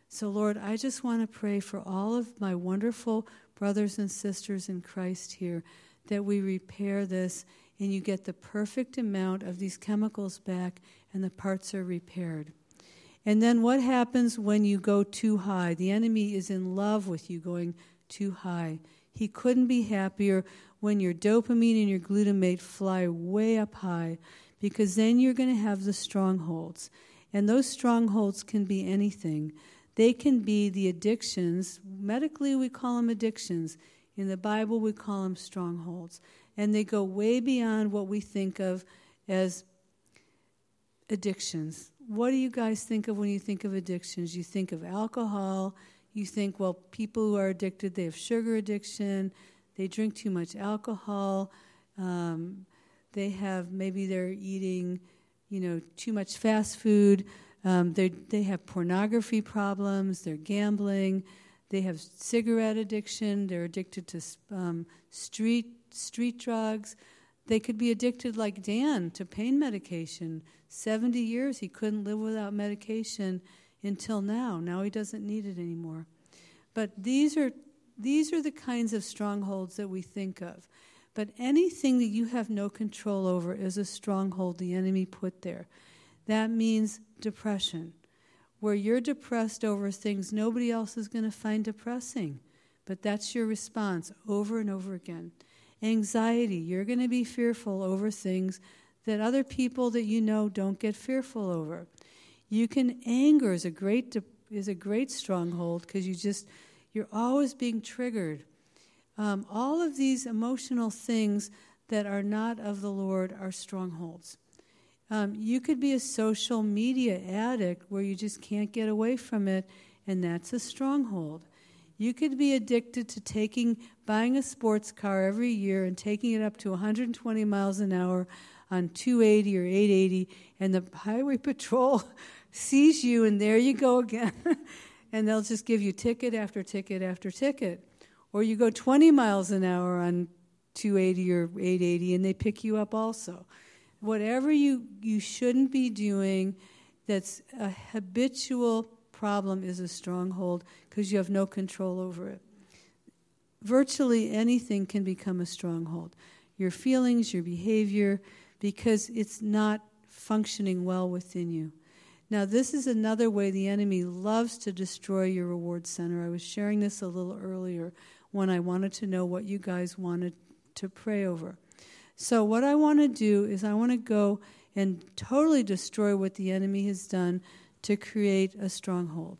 So Lord, I just want to pray for all of my wonderful brothers and sisters in Christ here that we repair this and you get the perfect amount of these chemicals back and the parts are repaired. And then what happens when you go too high? The enemy is in love with you going too high. He couldn't be happier when your dopamine and your glutamate fly way up high because then you're going to have the strongholds. And those strongholds can be anything. They can be the addictions. Medically, we call them addictions. In the Bible, we call them strongholds. And they go way beyond what we think of as addictions what do you guys think of when you think of addictions? You think of alcohol. You think, well, people who are addicted, they have sugar addiction. They drink too much alcohol. Um, they have maybe they're eating, you know, too much fast food. Um, they have pornography problems. They're gambling. They have cigarette addiction. They're addicted to um, street street drugs. They could be addicted, like Dan, to pain medication. 70 years he couldn't live without medication until now. Now he doesn't need it anymore. But these are, these are the kinds of strongholds that we think of. But anything that you have no control over is a stronghold the enemy put there. That means depression, where you're depressed over things nobody else is going to find depressing. But that's your response over and over again. Anxiety, you're going to be fearful over things that other people that you know don't get fearful over. You can anger is a great is a great stronghold because you just you're always being triggered. Um, all of these emotional things that are not of the Lord are strongholds. Um, you could be a social media addict where you just can't get away from it, and that's a stronghold. You could be addicted to taking, buying a sports car every year and taking it up to 120 miles an hour on 280 or 880, and the highway patrol sees you, and there you go again. and they'll just give you ticket after ticket after ticket. Or you go 20 miles an hour on 280 or 880, and they pick you up also whatever you, you shouldn't be doing that's a habitual problem is a stronghold because you have no control over it. Virtually anything can become a stronghold. Your feelings, your behavior, because it's not functioning well within you. Now, this is another way the enemy loves to destroy your reward center. I was sharing this a little earlier when I wanted to know what you guys wanted to pray over. So, what I want to do is, I want to go and totally destroy what the enemy has done to create a stronghold.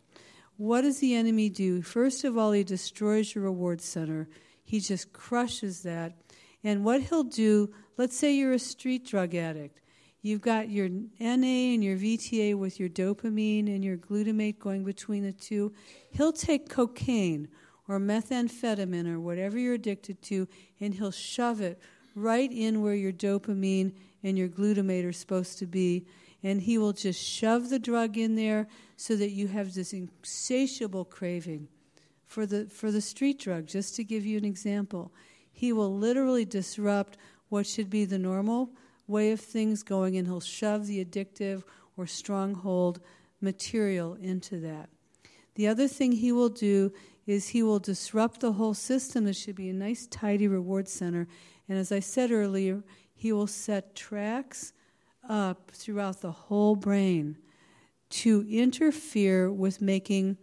What does the enemy do? First of all, he destroys your reward center, he just crushes that. And what he'll do, let's say you're a street drug addict. You've got your NA and your VTA with your dopamine and your glutamate going between the two. He'll take cocaine or methamphetamine or whatever you're addicted to, and he'll shove it right in where your dopamine and your glutamate are supposed to be. And he will just shove the drug in there so that you have this insatiable craving for the, for the street drug, just to give you an example. He will literally disrupt what should be the normal way of things going, and he'll shove the addictive or stronghold material into that. The other thing he will do is he will disrupt the whole system. There should be a nice, tidy reward center, and as I said earlier, he will set tracks up throughout the whole brain to interfere with making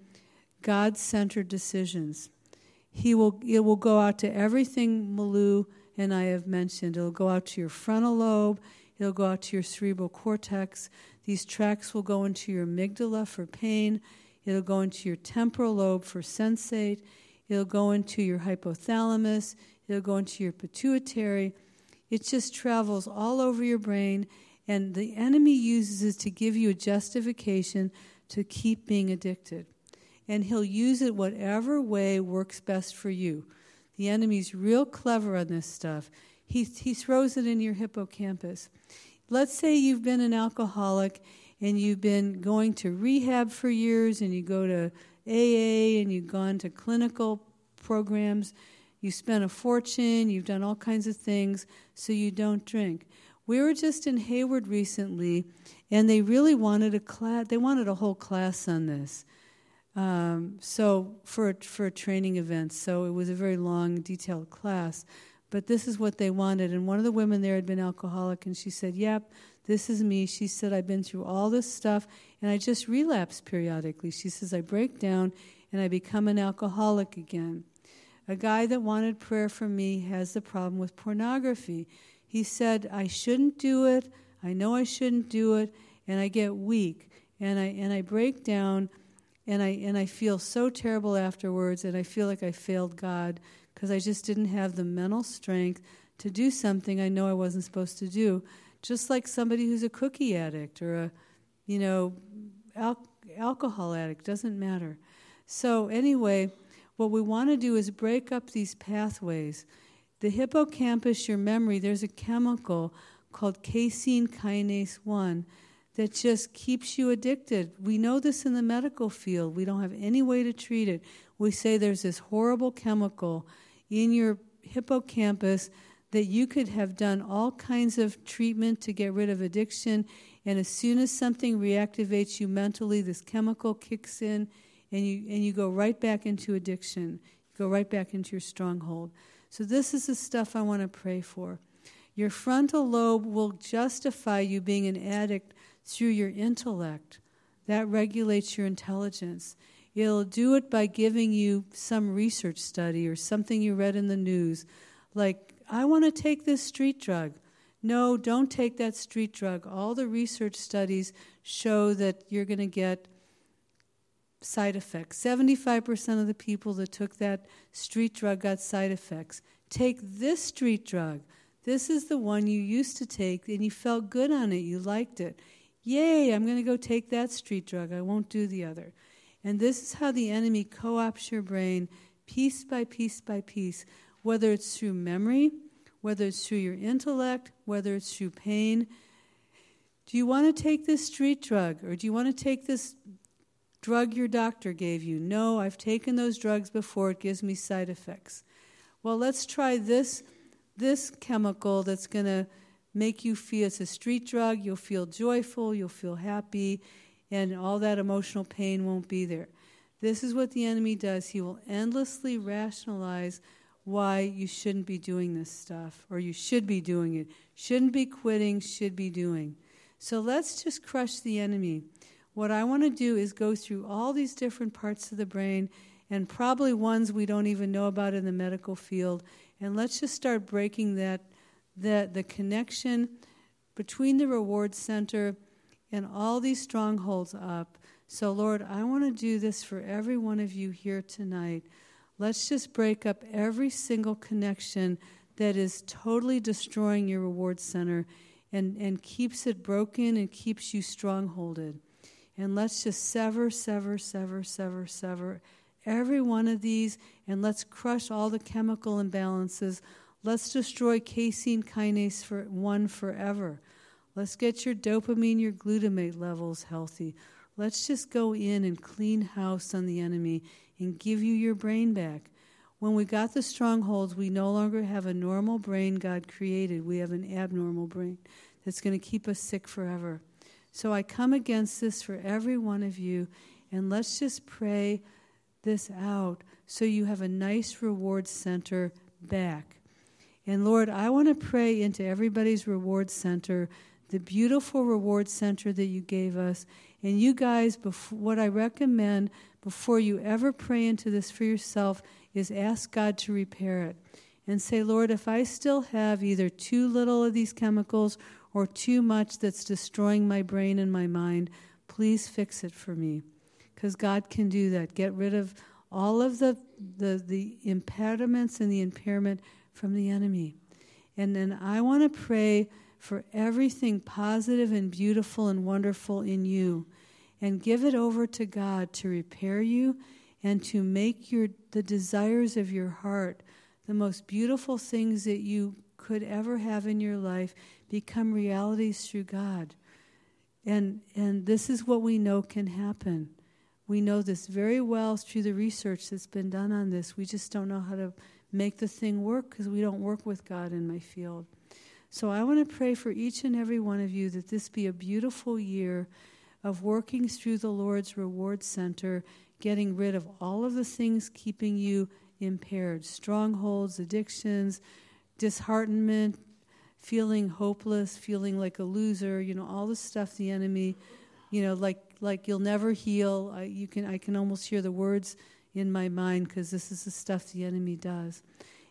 God centered decisions. He will, it will go out to everything Malou and I have mentioned. It'll go out to your frontal lobe, it'll go out to your cerebral cortex. These tracks will go into your amygdala for pain, it'll go into your temporal lobe for sensate, it'll go into your hypothalamus, it'll go into your pituitary. It just travels all over your brain, and the enemy uses it to give you a justification to keep being addicted. And he'll use it whatever way works best for you. The enemy's real clever on this stuff. He, he throws it in your hippocampus. Let's say you've been an alcoholic and you've been going to rehab for years and you go to AA and you've gone to clinical programs you spent a fortune, you've done all kinds of things, so you don't drink. We were just in Hayward recently, and they really wanted a class. They wanted a whole class on this. Um, so for for a training event, so it was a very long, detailed class. But this is what they wanted, and one of the women there had been alcoholic, and she said, "Yep, this is me." She said, "I've been through all this stuff, and I just relapse periodically." She says, "I break down, and I become an alcoholic again." A guy that wanted prayer from me has the problem with pornography. He said, I shouldn't do it. I know I shouldn't do it. And I get weak. And I, and I break down. And I, and I feel so terrible afterwards. And I feel like I failed God because I just didn't have the mental strength to do something I know I wasn't supposed to do. Just like somebody who's a cookie addict or a, you know, al- alcohol addict, doesn't matter. So, anyway, what we want to do is break up these pathways. The hippocampus, your memory, there's a chemical called casein kinase 1 that just keeps you addicted. We know this in the medical field. We don't have any way to treat it. We say there's this horrible chemical in your hippocampus that you could have done all kinds of treatment to get rid of addiction. And as soon as something reactivates you mentally, this chemical kicks in and you, and you go right back into addiction. You go right back into your stronghold. So, this is the stuff I want to pray for. Your frontal lobe will justify you being an addict through your intellect. That regulates your intelligence. It'll do it by giving you some research study or something you read in the news. Like, I want to take this street drug. No, don't take that street drug. All the research studies show that you're going to get side effects. 75% of the people that took that street drug got side effects. Take this street drug. This is the one you used to take and you felt good on it, you liked it. Yay, I'm going to go take that street drug. I won't do the other. And this is how the enemy co opts your brain piece by piece by piece, whether it's through memory, whether it's through your intellect, whether it's through pain. Do you want to take this street drug or do you want to take this drug your doctor gave you? No, I've taken those drugs before, it gives me side effects. Well, let's try this this chemical that's going to make you feel it's a street drug, you'll feel joyful, you'll feel happy, and all that emotional pain won't be there. This is what the enemy does. He will endlessly rationalize why you shouldn't be doing this stuff, or you should be doing it. Shouldn't be quitting, should be doing. So let's just crush the enemy. What I want to do is go through all these different parts of the brain, and probably ones we don't even know about in the medical field, and let's just start breaking that, that the connection between the reward center and all these strongholds up. So, Lord, I want to do this for every one of you here tonight. Let's just break up every single connection that is totally destroying your reward center and, and keeps it broken and keeps you strongholded. And let's just sever, sever, sever, sever, sever every one of these and let's crush all the chemical imbalances. Let's destroy casein kinase for one forever. Let's get your dopamine, your glutamate levels healthy. Let's just go in and clean house on the enemy and give you your brain back. When we got the strongholds, we no longer have a normal brain God created. We have an abnormal brain that's going to keep us sick forever. So I come against this for every one of you, and let's just pray this out so you have a nice reward center back. And Lord, I want to pray into everybody's reward center, the beautiful reward center that you gave us. And you guys, what I recommend before you ever pray into this for yourself is ask God to repair it. And say, Lord, if I still have either too little of these chemicals or too much that's destroying my brain and my mind, please fix it for me. Because God can do that. Get rid of all of the, the, the impediments and the impairment from the enemy. And then I want to pray for everything positive and beautiful and wonderful in you and give it over to God to repair you and to make your the desires of your heart the most beautiful things that you could ever have in your life become realities through God. And and this is what we know can happen. We know this very well through the research that's been done on this. We just don't know how to make the thing work because we don't work with God in my field. So I want to pray for each and every one of you that this be a beautiful year of working through the Lord's reward center, getting rid of all of the things keeping you impaired strongholds, addictions, disheartenment, feeling hopeless, feeling like a loser, you know, all the stuff the enemy, you know, like like you'll never heal. I, you can I can almost hear the words in my mind because this is the stuff the enemy does.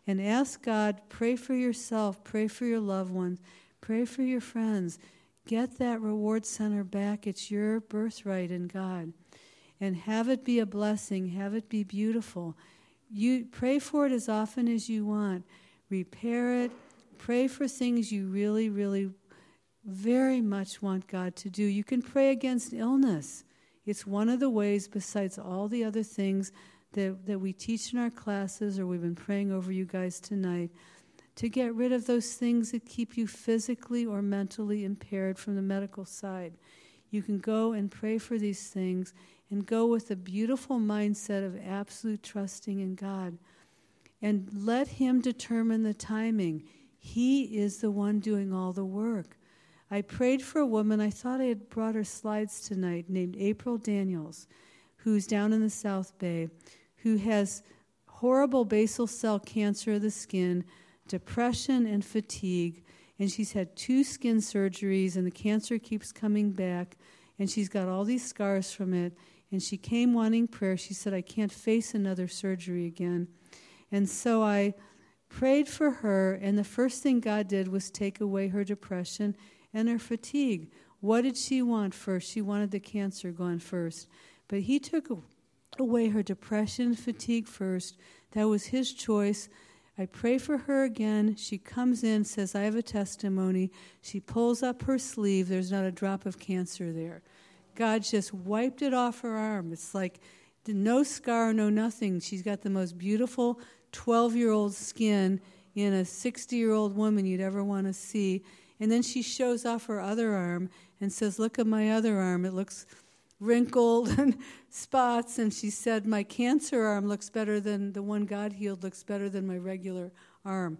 And ask God, pray for yourself, pray for your loved ones, pray for your friends. Get that reward center back. It's your birthright in God. And have it be a blessing, have it be beautiful. You pray for it as often as you want. Repair it. Pray for things you really, really very much want God to do. You can pray against illness. It's one of the ways, besides all the other things that, that we teach in our classes or we've been praying over you guys tonight, to get rid of those things that keep you physically or mentally impaired from the medical side. You can go and pray for these things and go with a beautiful mindset of absolute trusting in God. And let Him determine the timing. He is the one doing all the work. I prayed for a woman, I thought I had brought her slides tonight, named April Daniels, who's down in the South Bay, who has horrible basal cell cancer of the skin, depression, and fatigue. And she's had two skin surgeries, and the cancer keeps coming back, and she's got all these scars from it. And she came wanting prayer. She said, I can't face another surgery again. And so I prayed for her, and the first thing God did was take away her depression and her fatigue. What did she want first? She wanted the cancer gone first. But he took away her depression and fatigue first. That was his choice. I pray for her again. She comes in, says, I have a testimony. She pulls up her sleeve. There's not a drop of cancer there. God just wiped it off her arm. It's like no scar, no nothing. She's got the most beautiful 12 year old skin in a 60 year old woman you'd ever want to see. And then she shows off her other arm and says, Look at my other arm. It looks wrinkled and spots. And she said, My cancer arm looks better than the one God healed, looks better than my regular arm.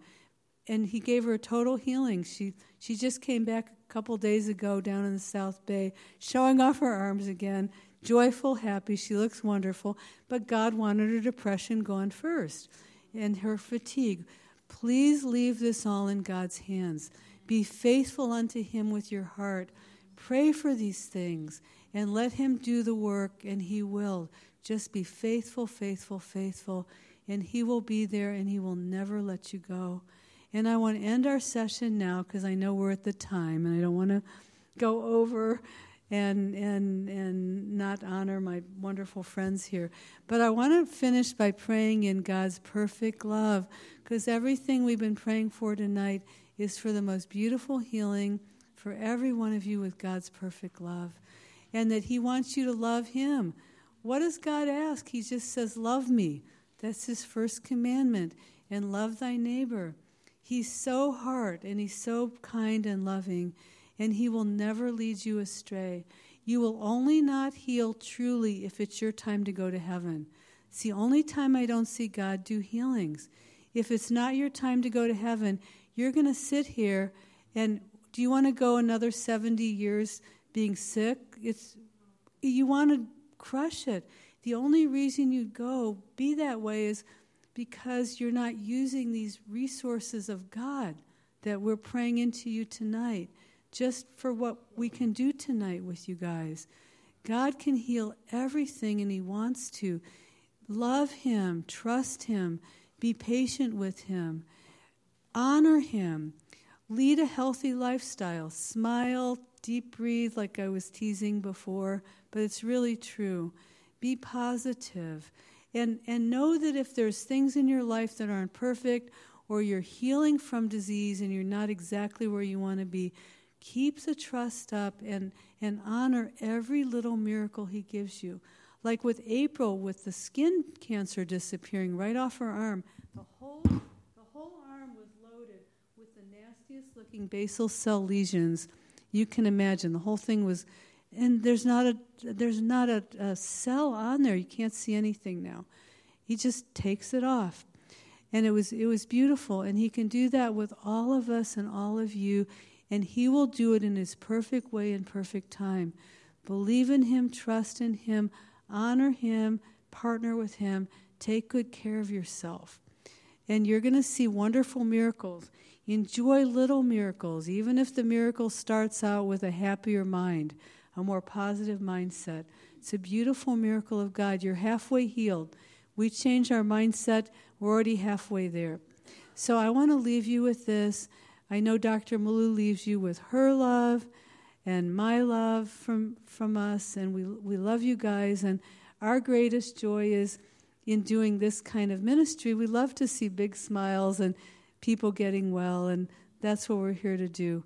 And he gave her a total healing. She, she just came back a couple days ago down in the South Bay, showing off her arms again, joyful, happy. She looks wonderful. But God wanted her depression gone first and her fatigue. Please leave this all in God's hands. Be faithful unto Him with your heart. Pray for these things and let Him do the work, and He will. Just be faithful, faithful, faithful, and He will be there and He will never let you go. And I want to end our session now because I know we're at the time and I don't want to go over and, and, and not honor my wonderful friends here. But I want to finish by praying in God's perfect love because everything we've been praying for tonight is for the most beautiful healing for every one of you with God's perfect love. And that He wants you to love Him. What does God ask? He just says, Love me. That's His first commandment. And love thy neighbor. He's so hard and He's so kind and loving, and He will never lead you astray. You will only not heal truly if it's your time to go to heaven. It's the only time I don't see God do healings. If it's not your time to go to heaven, you're going to sit here and do you want to go another 70 years being sick? It's you want to crush it. The only reason you go be that way is because you're not using these resources of God that we're praying into you tonight just for what we can do tonight with you guys. God can heal everything and He wants to. Love Him, trust Him, be patient with Him, honor Him, lead a healthy lifestyle, smile, deep breathe, like I was teasing before, but it's really true. Be positive. And, and know that if there's things in your life that aren't perfect, or you're healing from disease and you're not exactly where you want to be, keep the trust up and, and honor every little miracle He gives you. Like with April, with the skin cancer disappearing right off her arm, the whole, the whole arm was loaded with the nastiest looking basal cell lesions you can imagine. The whole thing was, and there's not a there's not a, a cell on there. You can't see anything now. He just takes it off, and it was it was beautiful. And he can do that with all of us and all of you, and he will do it in his perfect way and perfect time. Believe in him, trust in him honor Him, partner with Him, take good care of yourself. And you're going to see wonderful miracles. Enjoy little miracles, even if the miracle starts out with a happier mind, a more positive mindset. It's a beautiful miracle of God. You're halfway healed. We change our mindset, we're already halfway there. So I want to leave you with this. I know Dr. Malou leaves you with her love and my love from, from us, and we, we love you guys. And our greatest joy is in doing this kind of ministry. We love to see big smiles and people getting well, and that's what we're here to do.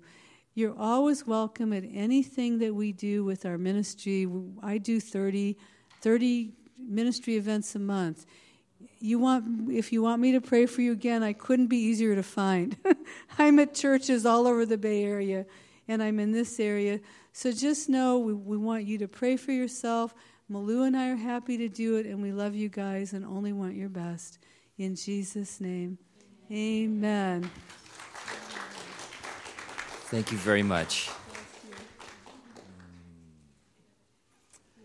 You're always welcome at anything that we do with our ministry. I do 30, 30 ministry events a month. You want if you want me to pray for you again, I couldn't be easier to find. I'm at churches all over the Bay Area and I'm in this area. So just know we, we want you to pray for yourself. Malou and I are happy to do it, and we love you guys and only want your best. In Jesus' name, amen. Thank you very much.